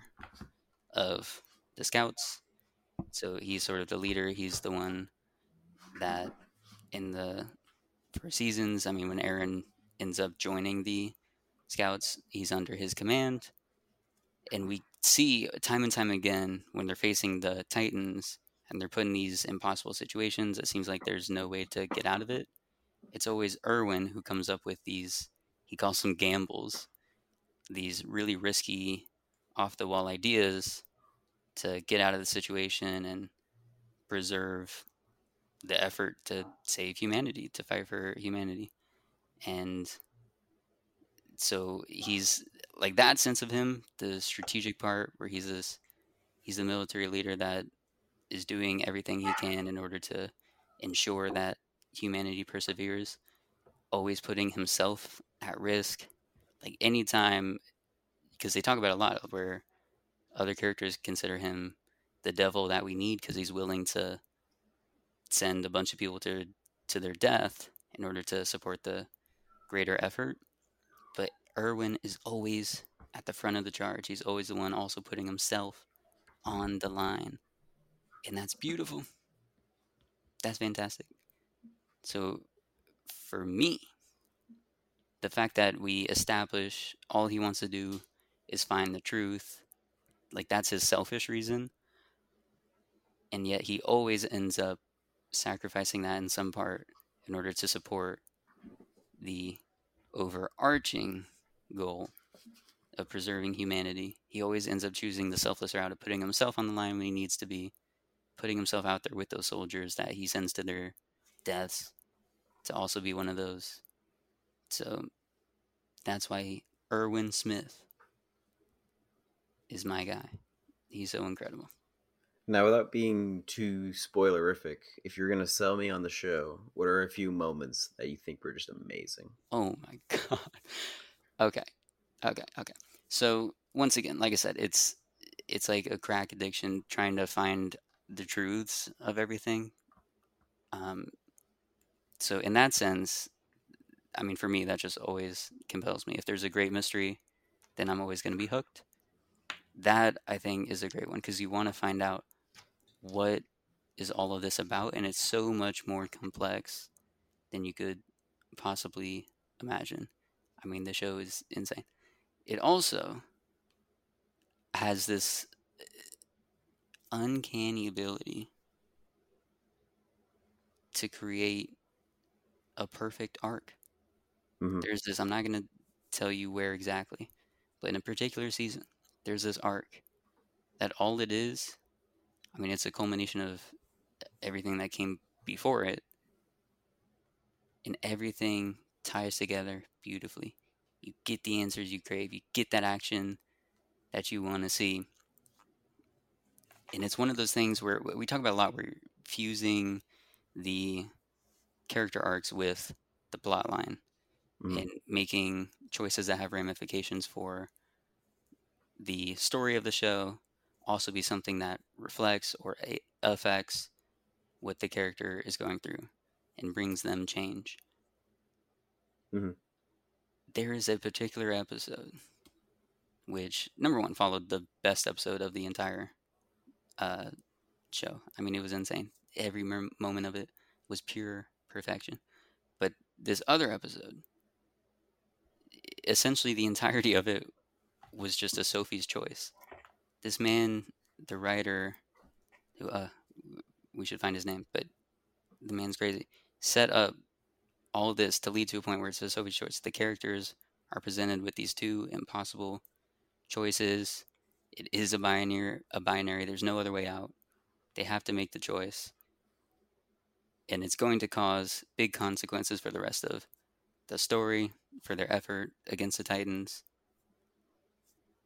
of the Scouts. So he's sort of the leader. He's the one that in the for seasons, I mean, when Eren ends up joining the Scouts, he's under his command. And we see time and time again when they're facing the Titans and they're put in these impossible situations, it seems like there's no way to get out of it. It's always Erwin who comes up with these, he calls them gambles, these really risky, off the wall ideas to get out of the situation and preserve the effort to save humanity, to fight for humanity. And so he's like that sense of him, the strategic part where he's this he's the military leader that is doing everything he can in order to ensure that humanity perseveres, always putting himself at risk. Like anytime because they talk about a lot where other characters consider him the devil that we need because he's willing to send a bunch of people to to their death in order to support the greater effort. But Erwin is always at the front of the charge. He's always the one also putting himself on the line. And that's beautiful. That's fantastic. So for me, the fact that we establish all he wants to do is find the truth, like that's his selfish reason. And yet he always ends up sacrificing that in some part in order to support the overarching goal of preserving humanity, he always ends up choosing the selfless route of putting himself on the line when he needs to be, putting himself out there with those soldiers that he sends to their deaths to also be one of those. So that's why Erwin Smith is my guy. He's so incredible. Now, without being too spoilerific, if you're gonna sell me on the show, what are a few moments that you think were just amazing? Oh my god. Okay. Okay. Okay. So once again, like I said, it's it's like a crack addiction trying to find the truths of everything. Um so in that sense, I mean for me that just always compels me. If there's a great mystery, then I'm always going to be hooked. That I think is a great one because you want to find out what is all of this about and it's so much more complex than you could possibly imagine. I mean, the show is insane. It also has this uncanny ability to create a perfect arc. Mhm. There's this, I'm not going to tell you where exactly, but in a particular season, there's this arc that all it is, I mean, it's a culmination of everything that came before it, and everything ties together beautifully. You get the answers you crave, you get that action that you want to see. And it's one of those things where we talk about a lot, where fusing the character arcs with the plot line Mhm. and making choices that have ramifications for the story of the show also be something that reflects or affects what the character is going through and brings them change. Mhm. There is a particular episode which, number one, followed the best episode of the entire uh, show. I mean, it was insane. Every mer- moment of it was pure perfection. But this other episode, essentially the entirety of it was just a Sophie's choice. This man, the writer, who uh, we should find his name, but the man's crazy, set up all this to lead to a point where it's a Sophie's choice. The characters are presented with these two impossible choices. It is a binary. A binary. There's no other way out. They have to make the choice, and it's going to cause big consequences for the rest of the story, for their effort against the Titans,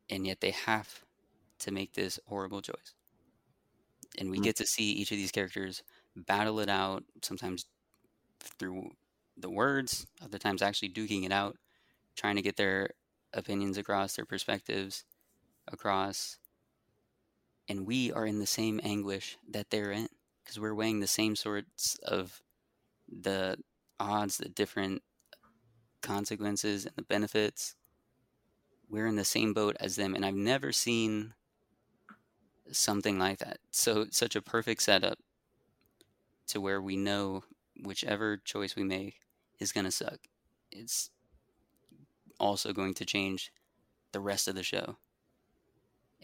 and yet they have to make this horrible choice. And we Mm. get to see each of these characters battle it out, sometimes through the words, other times actually duking it out, trying to get their opinions across, their perspectives across. And we are in the same anguish that they're in because we're weighing the same sorts of the odds, the different consequences, and the benefits. We're in the same boat as them. And I've never seen something like that. So, such a perfect setup to where we know whichever choice we make is going to suck. It's also going to change the rest of the show.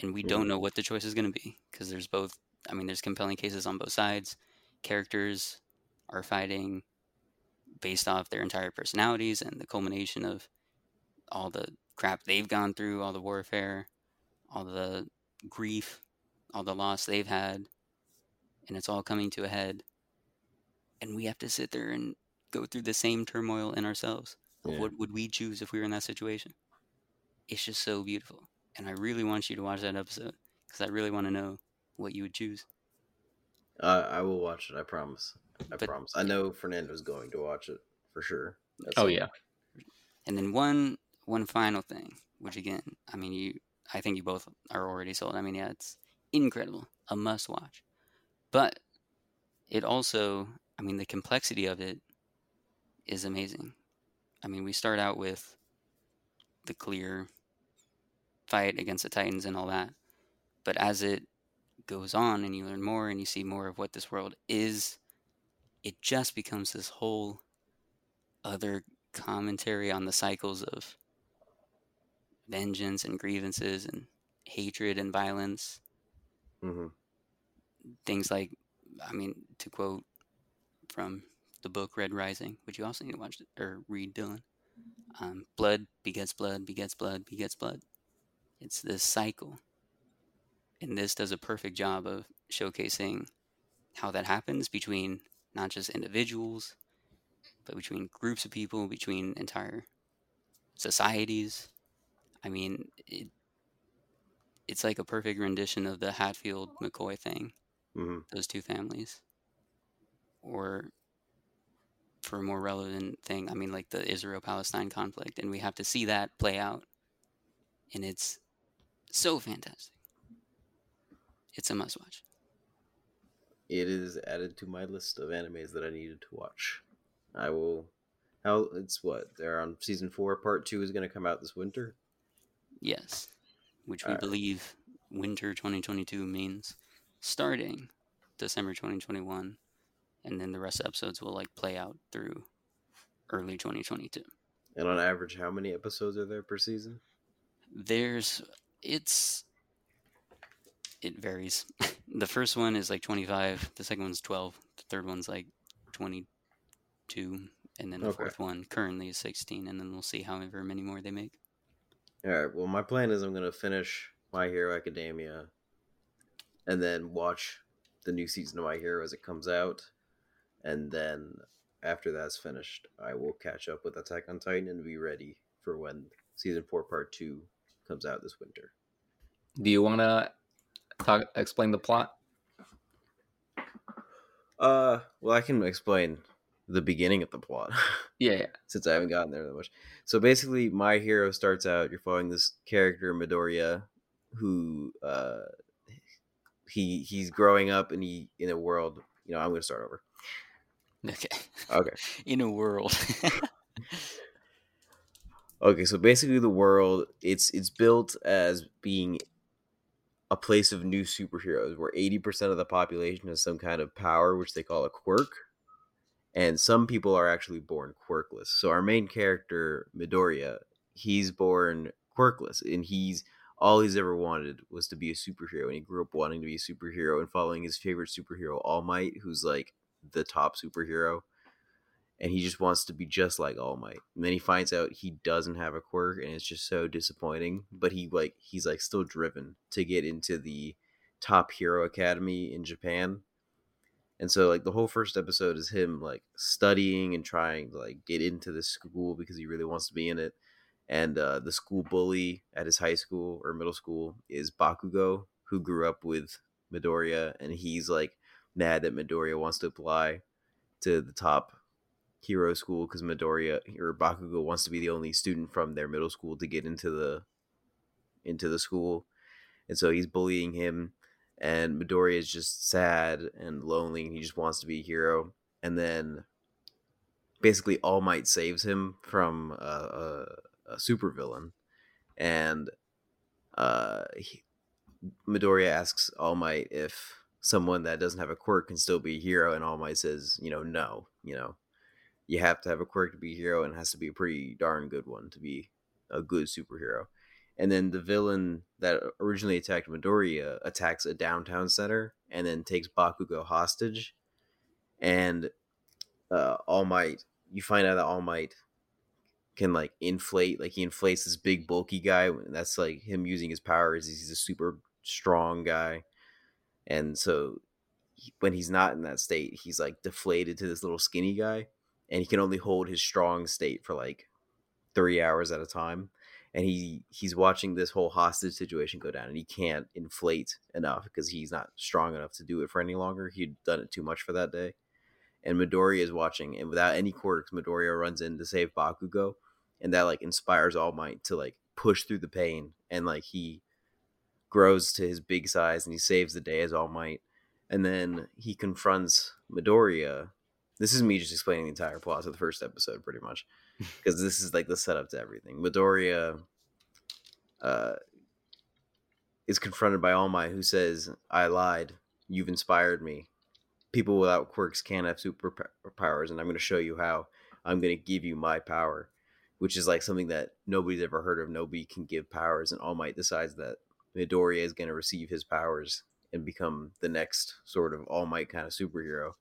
And we don't know what the choice is going to be because there's both, I mean, there's compelling cases on both sides. Characters are fighting based off their entire personalities and the culmination of all the crap they've gone through, all the warfare, all the grief, all the loss they've had. And it's all coming to a head. And we have to sit there and go through the same turmoil in ourselves Yeah. what would we choose if we were in that situation. It's just so beautiful. And I really want you to watch that episode because I really want to know what you would choose. Uh, I will watch it. I promise. I But- promise. I know Fernando's going to watch it for sure. That's Oh all. yeah. And then one one final thing, which again, I mean, you, I think you both are already sold. I mean, yeah, it's incredible, a must watch. But it also, I mean, the complexity of it is amazing. I mean, we start out with the clear fight against the Titans and all that, but as it goes on and you learn more and you see more of what this world is, it just becomes this whole other commentary on the cycles of vengeance and grievances and hatred and violence. Mhm. Things like, I mean, to quote from the book Red Rising, which you also need to watch or read, Dylan. Um, blood begets blood, begets blood, begets blood. It's this cycle. And this does a perfect job of showcasing how that happens between not just individuals, but between groups of people, between entire societies. I mean, it, it's like a perfect rendition of the Hatfield McCoy thing, hmm those two families. Or for a more relevant thing, I mean, like the Israel Palestine conflict. And we have to see that play out. And it's so fantastic. It's a must watch. It is added to my list of animes that I needed to watch. I will. How it's what they're on season four. Part two is going to come out this winter. Yes. Which we Alright. believe winter 2022 means starting December 2021. And then the rest of episodes will like play out through early 2022. And on average, how many episodes are there per season? There's, it's, it varies. the first one is like 25, the second one's 12, the third one's like 22, and then the Okay. fourth one currently is 16, and then we'll see however many more they make. All right. Well, my plan is I'm going to finish My Hero Academia, and then watch the new season of My Hero as it comes out, and then after that's finished, I will catch up with Attack on Titan and be ready for when season four, part two, comes out this winter. Do you want to talk explain the plot? Uh, well, I can explain the beginning of the plot. Yeah, yeah. since I haven't gotten there that much. So basically, my hero starts out. You're following this character Midoriya, who uh, he he's growing up and he in a world. You know, I'm going to start over. Okay. Okay, In a world. okay. So basically, the world it's it's built as being a place of new superheroes, where 80 percent of the population has some kind of power, which they call a quirk. And some people are actually born quirkless. So our main character, Midoriya, he's born quirkless, and he's all he's ever wanted was to be a superhero, and he grew up wanting to be a superhero and following his favorite superhero, All Might, who's like the top superhero, and he just wants to be just like All Might. And then he finds out he doesn't have a quirk, and it's just so disappointing. But he like he's like still driven to get into the top hero academy in Japan. And so like the whole first episode is him like studying and trying to like get into this school because he really wants to be in it and uh, the school bully at his high school or middle school is Bakugo, who grew up with Midoriya, and he's like mad that Midoriya wants to apply to the top hero school because Midoriya or Bakugo wants to be the only student from their middle school to get into the into the school, and so he's bullying him. And Midoriya is just sad and lonely, and he just wants to be a hero. And then, basically, All Might saves him from uh, a, a supervillain, and uh, he, Midoriya asks All Might if someone that doesn't have a quirk can still be a hero, and All Might says, you know, no, you know, you have to have a quirk to be a hero, and it has to be a pretty darn good one to be a good superhero. And then the villain that originally attacked Midoriya attacks a downtown center and then takes Bakugo hostage. And uh, All Might, you find out that All Might can like inflate, like he inflates this big bulky guy. That's like him using his powers. He's a super strong guy, and so he- when he's not in that state, he's like deflated to this little skinny guy, and he can only hold his strong state for like three hours at a time. And he he's watching this whole hostage situation go down, and he can't inflate enough because he's not strong enough to do it for any longer. He'd done it too much for that day and Midoriya is watching, and without any quirks, Midoriya runs in to save Bakugo, and that like inspires All Might to like push through the pain, and like he grows to his big size, and he saves the day as All Might, and then he confronts Midoriya. This is me just explaining the entire plot of the first episode, pretty much, because this is like the setup to everything. Midoriya uh, is confronted by All Might, who says, "I lied. You've inspired me." people without quirks can't have superpowers and i'm going to show you how i'm going to give you my power which is like something that nobody's ever heard of nobody can give powers and all might decides that midoriya is going to receive his powers and become the next sort of all might kind of superhero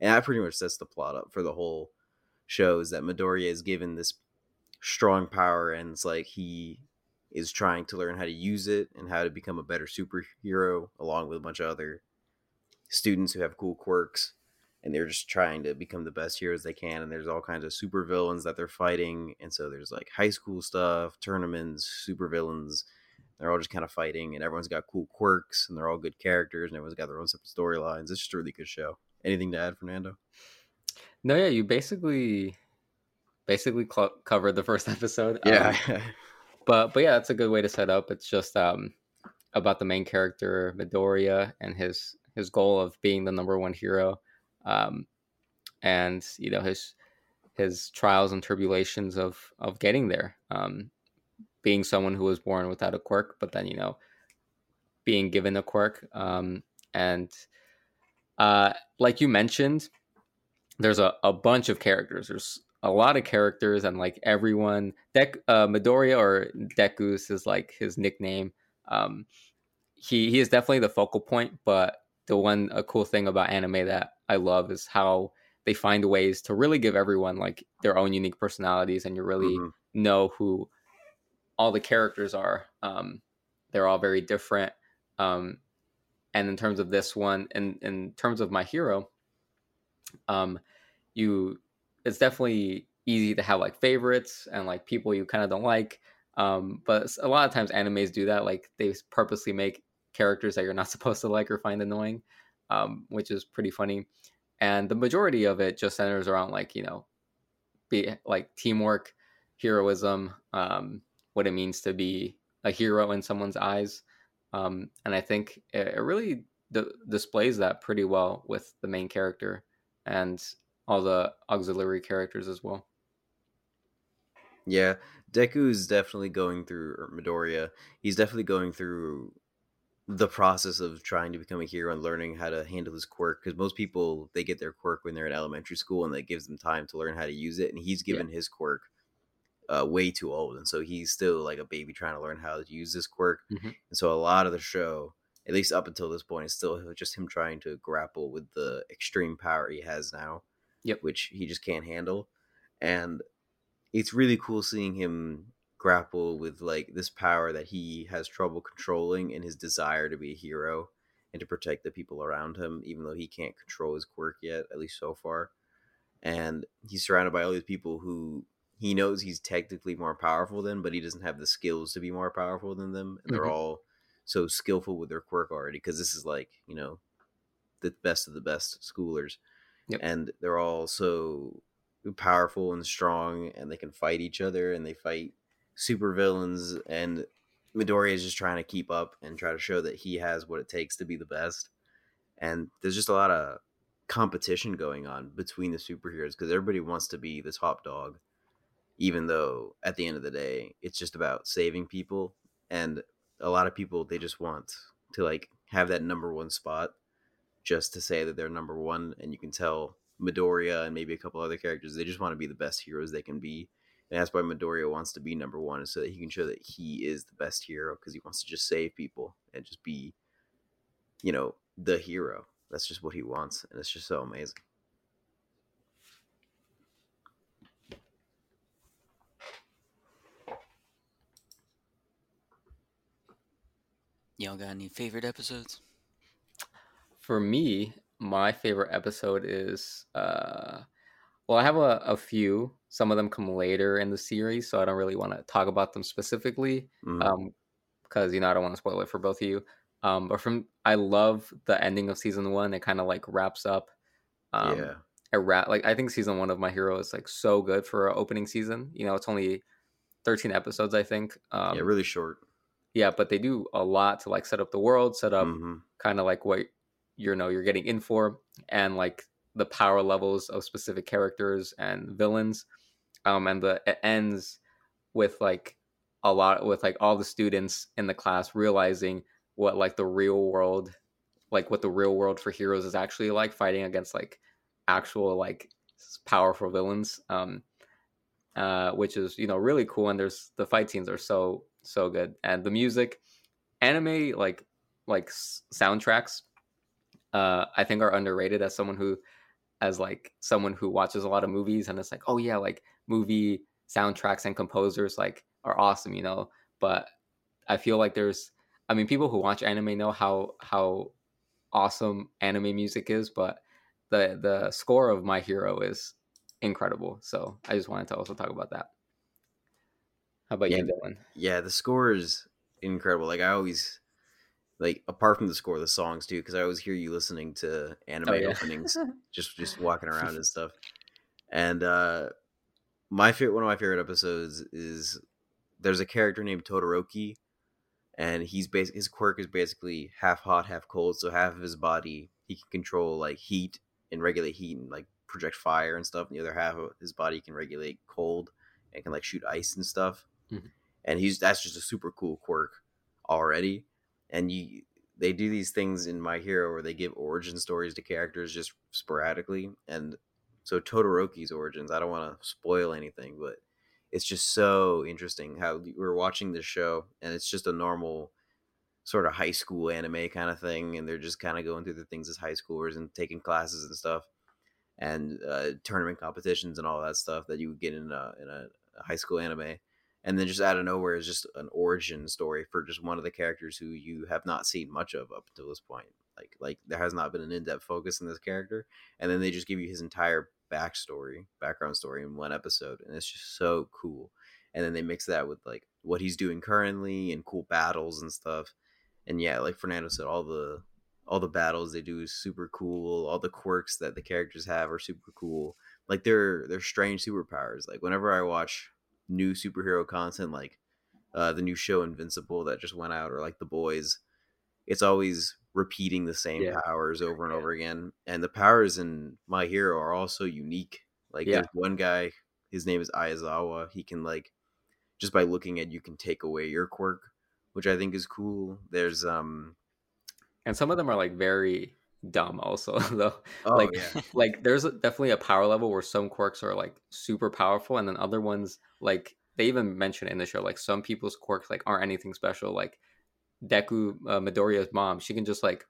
and that pretty much sets the plot up for the whole show is that midoriya is given this strong power and it's like he is trying to learn how to use it and how to become a better superhero along with a bunch of other students who have cool quirks. And they're just trying to become the best heroes they can. And there's all kinds of super villains that they're fighting. And so there's like high school stuff tournaments super villains they're all just kind of fighting and everyone's got cool quirks and they're all good characters and everyone's got their own separate storylines. It's just a really good show. Anything to add fernando No, yeah, you basically basically cl- covered the first episode. yeah Um, but but yeah, that's a good way to set up. It's just um about the main character Midoriya and his his goal of being the number one hero, um, and you know his his trials and tribulations of of getting there. Um, being someone who was born without a quirk, but then you know being given a quirk, um, and uh, like you mentioned, there's a, a bunch of characters. There's a lot of characters, and like everyone, Dek uh, Midoriya or Dekus is like his nickname. Um, he he is definitely the focal point. But the one a cool thing about anime that I love is how they find ways to really give everyone like their own unique personalities, and you really Mhm. know who all the characters are. Um, they're all very different. Um, and in terms of this one, in in terms of my hero, um, you it's definitely easy to have like favorites and like people you kind of don't like. Um, but a lot of times animes do that. Like they purposely make characters that you're not supposed to like or find annoying, um, which is pretty funny. And the majority of it just centers around like you know, be like teamwork, heroism, um, what it means to be a hero in someone's eyes. Um, and I think it, it really d- displays that pretty well with the main character and all the auxiliary characters as well. Yeah, Deku is definitely going through or Midoriya. He's definitely going through the process of trying to become a hero and learning how to handle his quirk. Because most people they get their quirk when they're in elementary school, and that gives them time to learn how to use it. And he's given his quirk uh, way too old, and so he's still like a baby trying to learn how to use this quirk. Mhm. And so a lot of the show, at least up until this point, is still just him trying to grapple with the extreme power he has now. Yep. which he just can't handle, and it's really cool seeing him grapple with like this power that he has trouble controlling and his desire to be a hero and to protect the people around him even though he can't control his quirk yet at least so far and he's surrounded by all these people who he knows he's technically more powerful than but he doesn't have the skills to be more powerful than them and they're Mhm. all so skillful with their quirk already because this is like you know the best of the best schoolers Yep. and they're all so powerful and strong and they can fight each other and they fight super villains and Midoriya is just trying to keep up and try to show that he has what it takes to be the best and there's just a lot of competition going on between the superheroes because everybody wants to be the top dog even though at the end of the day it's just about saving people and a lot of people they just want to like have that number one spot just to say that they're number one and you can tell Midoriya and maybe a couple other characters they just want to be the best heroes they can be and that's why Midoriya wants to be number one is so that he can show that he is the best hero because he wants to just save people and just be you know the hero. That's just what he wants and it's just so amazing Y'all got any favorite episodes? For me, my favorite episode is uh well, I have a, a few. Some of them come later in the series, so I don't really want to talk about them specifically. Mhm. um because you know i don't want to spoil it for both of you um but from i love the ending of season one it kind of like wraps up um yeah a wrap like i think season one of my hero is like so good for an opening season you know it's only 13 episodes i think um yeah really short yeah but they do a lot to like set up the world set up Mhm. kind of like what you know you're getting in for and like the power levels of specific characters and villains um and the it ends with like a lot with like all the students in the class realizing what like the real world like what the real world for heroes is actually like fighting against like actual like powerful villains um uh which is you know really cool and there's the fight scenes are so so good and the music anime like like soundtracks uh i think are underrated as someone who as like someone who watches a lot of movies and it's like oh yeah like movie soundtracks and composers like are awesome, you know. But I feel like there's, I mean, people who watch anime know how how awesome anime music is, but the the score of My Hero is incredible. So I just wanted to also talk about that. How about Yeah. you, Dylan? Yeah, the score is incredible. Like I always like apart from the score, the songs too, because I always hear you listening to anime Oh, yeah. openings, just just walking around and stuff. And uh my favorite one of my favorite episodes is there's a character named Todoroki, and he's bas- his quirk is basically half hot, half cold. So half of his body he can control like heat and regulate heat and like project fire and stuff. And the other half of his body can regulate cold and can like shoot ice and stuff. Mhm. And he's that's just a super cool quirk already. And you they do these things in My Hero where they give origin stories to characters just sporadically. And so Todoroki's origins, I don't want to spoil anything, but it's just so interesting how we're watching this show and it's just a normal sort of high school anime kind of thing and they're just kind of going through the things as high schoolers and taking classes and stuff and uh, tournament competitions and all that stuff that you would get in a, in a high school anime and then just out of nowhere is just an origin story for just one of the characters who you have not seen much of up until this point. Like like there has not been an in-depth focus in this character and then they just give you his entire backstory background story in one episode and it's just so cool. And then they mix that with like what he's doing currently and cool battles and stuff. And yeah like fernando said all the all the battles they do is super cool. All the quirks that the characters have are super cool. Like they're they're strange superpowers. Like whenever i watch new superhero content like uh the new show invincible that just went out or like the boys it's always repeating the same Yeah. powers over and Yeah. over again and the powers in my hero are also unique like Yeah. there's one guy his name is Aizawa he can like just by looking at you can take away your quirk which i think is cool there's um And some of them are like very dumb, also though. oh like, yeah like there's definitely a power level where some quirks are like super powerful, and then other ones like they even mention it in the show. Like some people's quirks like aren't anything special. Like Deku uh, Midoriya's mom, she can just like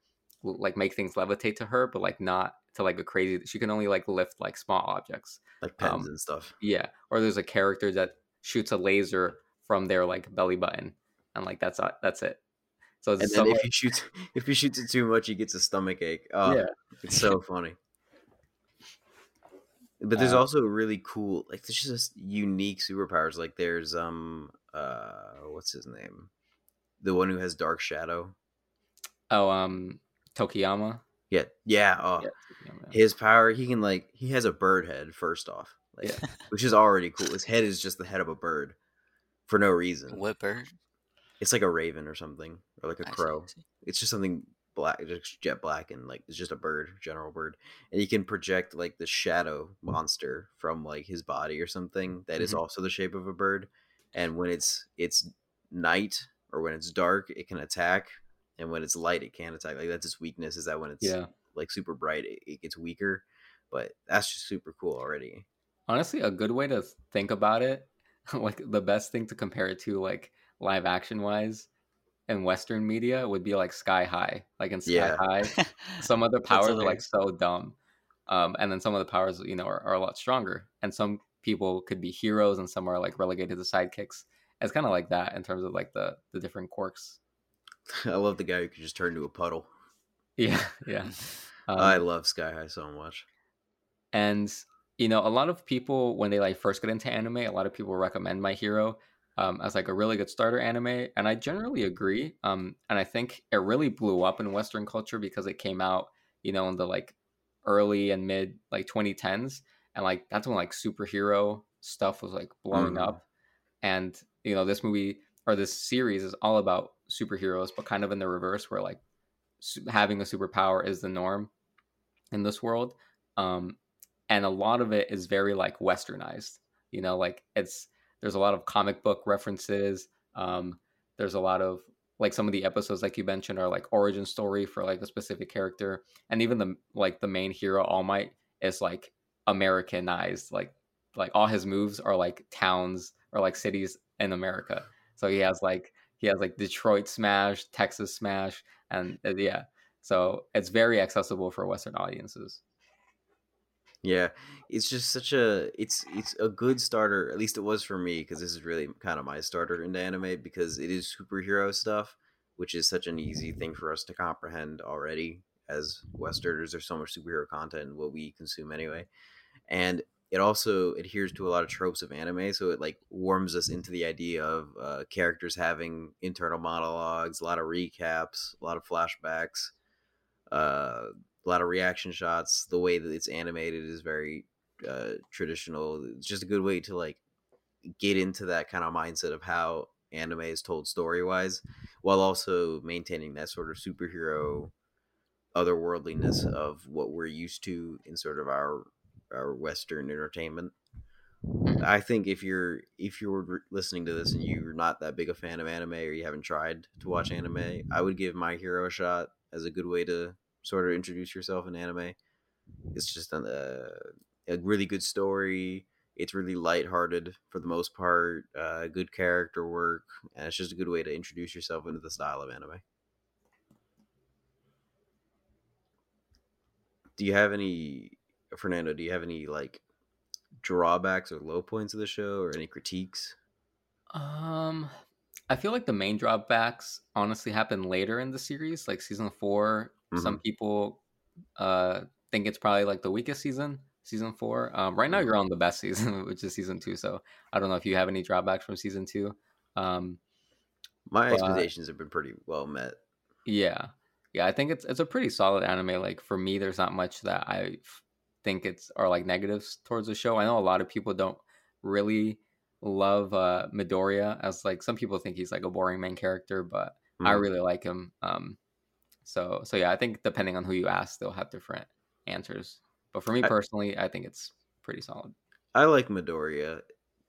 l- like make things levitate to her, but like not to like a crazy. She can only like lift like small objects. like pens um, and stuff Yeah, or there's a character that shoots a laser from their like belly button, and like that's uh, that's it. So and then some, if he shoots if he shoots it too much he gets a stomach ache. Oh yeah, it's so funny. But there's Uh, also really cool like there's just unique superpowers. Like there's um uh what's his name? The one who has dark shadow. Oh um Tokoyami. yeah yeah oh Yeah, Tokoyami. his power he can like he has a bird head first off like Yeah. which is already cool. His head is just the head of a bird for no reason. What bird? it's like a raven or something or like a I crow I see. it's just something black just jet black and like it's just a bird general bird and he can project like the shadow monster from like his body or something that is Mhm. also the shape of a bird and when it's it's night or when it's dark it can attack and when it's light it can't attack like that's its weakness is that when it's Yeah. like super bright it, it gets weaker but that's just super cool already Honestly, a good way to think about it, like the best thing to compare it to, like live action wise, in Western media would be like Sky High. Like in Sky Yeah. High, some of the powers are like so dumb, um, and then some of the powers, you know, are, are a lot stronger. And some people could be heroes, and some are like relegated to sidekicks. It's kind of like that in terms of like the the different quirks. i love the guy who can just turn into a puddle Yeah, yeah. Um, i love sky high so much and you know a lot of people when they like first get into anime a lot of people recommend my hero um, as like a really good starter anime and i generally agree um, and i think it really blew up in western culture because it came out you know in the like early and mid like 2010s and like that's when like superhero stuff was like blowing Mhm. up and you know this movie or this series is all about superheroes but kind of in the reverse where like su- having a superpower is the norm in this world um and a lot of it is very like westernized you know like it's there's a lot of comic book references um there's a lot of like some of the episodes like you mentioned are like origin story for like a specific character and even the like the main hero all might is like americanized like like all his moves are like towns or like cities in america. So he has like he has like detroit smash texas smash and uh, yeah. So it's very accessible for western audiences Yeah, it's just such a it's it's a good starter. At least it was for me because this is really kind of my starter into anime because it is superhero stuff, which is such an easy thing for us to comprehend already. As Westerners, there's so much superhero content in what we consume anyway, and it also adheres to a lot of tropes of anime. So it like warms us into the idea of uh, characters having internal monologues, a lot of recaps, a lot of flashbacks. Uh, a lot of reaction shots. The way that it's animated is very uh, traditional. It's just a good way to like get into that kind of mindset of how anime is told story wise, while also maintaining that sort of superhero otherworldliness of what we're used to in sort of our our Western entertainment. I think if you're if you're listening to this and you're not that big a fan of anime or you haven't tried to watch anime, I would give My Hero a shot as a good way to sort of introduce yourself in anime. It's just a, uh, a really good story. It's really lighthearted for the most part. Uh, good character work, and it's just a good way to introduce yourself into the style of anime. Do you have any, Fernando? Do you have any like drawbacks or low points of the show, or any critiques? Um, I feel like the main drawbacks honestly happen later in the series, like season 4 mm-hmm. Some people uh think it's probably like the weakest season, season four. Um, right now mm-hmm. you're on the best season, which is season two. So I don't know if you have any drawbacks from season two. Um, My but, expectations have been pretty well met. Yeah, yeah, I think it's it's a pretty solid anime. Like for me, there's not much that I think it's are like negatives towards the show. I know a lot of people don't really love uh Midoriya as like some people think he's like a boring main character, but mm-hmm. I really like him. Um so so yeah, I think depending on who you ask, they'll have different answers. But for me personally, I, I think it's pretty solid. I like Midoriya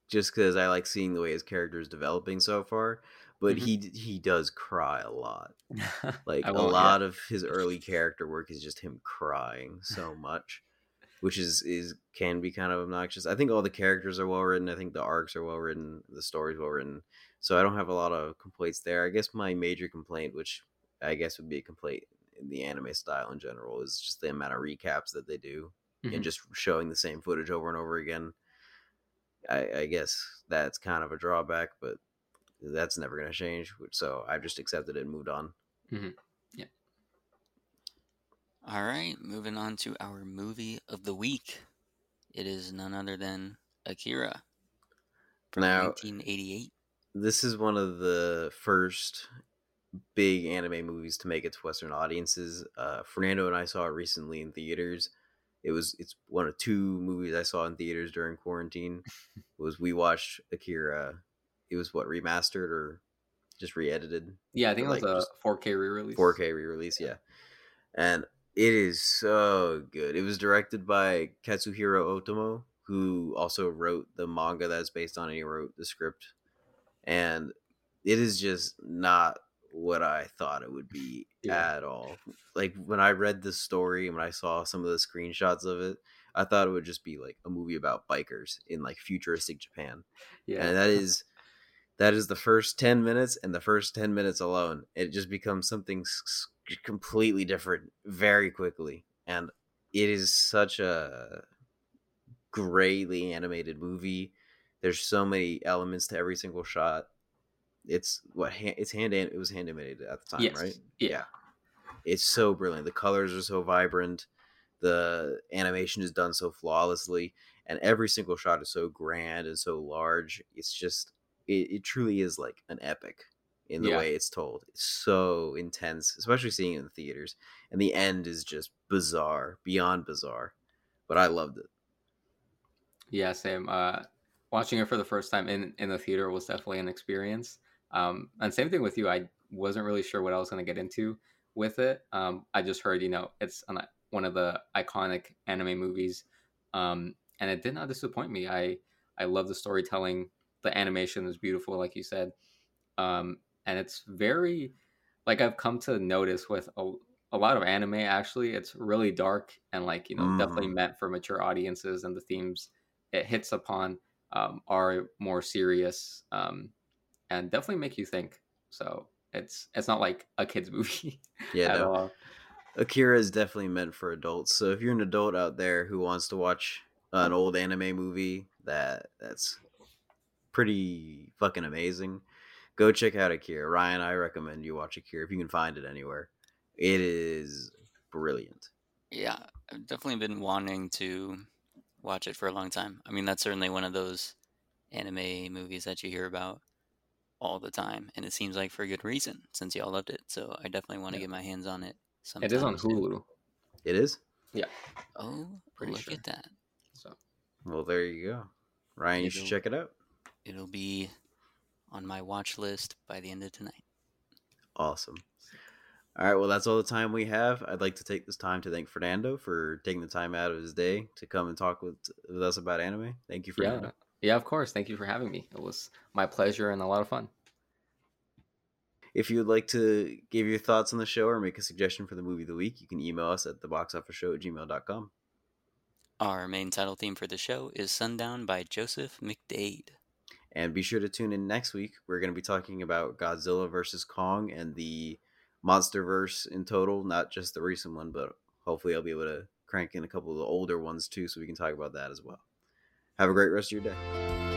just because I like seeing the way his character is developing so far. But mm-hmm. he he does cry a lot. Like a lot of his early character work is just him crying so much which is is can be kind of obnoxious. I think all the characters are well written. I think the arcs are well written. The story's well written. So I don't have a lot of complaints there. I guess my major complaint, which I guess would be a complaint in the anime style in general, is just the amount of recaps that they do mm-hmm. and just showing the same footage over and over again. I, I guess that's kind of a drawback, but that's never going to change. So I've just accepted it and moved on. Mm-hmm. Yeah. All right, moving on to our movie of the week. It is none other than Akira from now, 1988. This is one of the first big anime movies to make it to Western audiences. Uh, Fernando and I saw it recently in theaters. It was it's one of two movies I saw in theaters during quarantine. was we watched Akira. It was what remastered or just re-edited. Yeah, I think it was a 4K re-release. 4K re-release, yeah. And it is so good. It was directed by Katsuhiro Otomo, who also wrote the manga that's based on it. He wrote the script, and it is just not what I thought it would be yeah. at all. Like when I read the story and when I saw some of the screenshots of it, I thought it would just be like a movie about bikers in like futuristic Japan. Yeah, and that is that is the first 10 minutes and the first 10 minutes alone it just becomes something completely different very quickly and it is such a greatly animated movie there's so many elements to every single shot it's what it's hand it was hand animated at the time yes. right yeah. yeah it's so brilliant the colors are so vibrant the animation is done so flawlessly and every single shot is so grand and so large it's just it, it truly is like an epic in the yeah. way it's told. It's so intense, especially seeing it in the theaters. And the end is just bizarre, beyond bizarre. But I loved it. Yeah, same. Uh, watching it for the first time in in the theater was definitely an experience. Um, and same thing with you. I wasn't really sure what I was going to get into with it. Um, I just heard, you know, it's an, one of the iconic anime movies, um, and it did not disappoint me. I I love the storytelling the animation is beautiful, like you said, um, and it's very like I've come to notice with a, a lot of anime. Actually, it's really dark and like you know mm. definitely meant for mature audiences, and the themes it hits upon um, are more serious um, and definitely make you think. So it's it's not like a kids movie yeah, at no. all. Akira is definitely meant for adults. So if you're an adult out there who wants to watch an old anime movie that that's pretty fucking amazing, go check out Akira. Ryan, I recommend you watch Akira if you can find it anywhere. It is brilliant. Yeah, I've definitely been wanting to watch it for a long time. I mean, that's certainly one of those anime movies that you hear about all the time, and it seems like for a good reason since y'all loved it. So I definitely want to Yeah. get my hands on it. It is on sometime soon. Hulu. It is? Yeah. Oh, Pretty look sure. at that! So Well, there you go. Ryan, you should It'll- check it out. It'll be on my watch list by the end of tonight. Awesome. All right, well, that's all the time we have. I'd like to take this time to thank Fernando for taking the time out of his day to come and talk with, with us about anime. Thank you, Fernando. yeah, yeah, of course. Thank you for having me. It was my pleasure and a lot of fun. If you would like to give your thoughts on the show or make a suggestion for the movie of the week, you can email us at theboxofficeshow at gmail.com. Our main title theme for the show is Sundown by Joseph McDade. And be sure to tune in next week. We're going to be talking about Godzilla versus Kong and the MonsterVerse in total, not just the recent one, but hopefully I'll be able to crank in a couple of the older ones too so we can talk about that as well. Have a great rest of your day.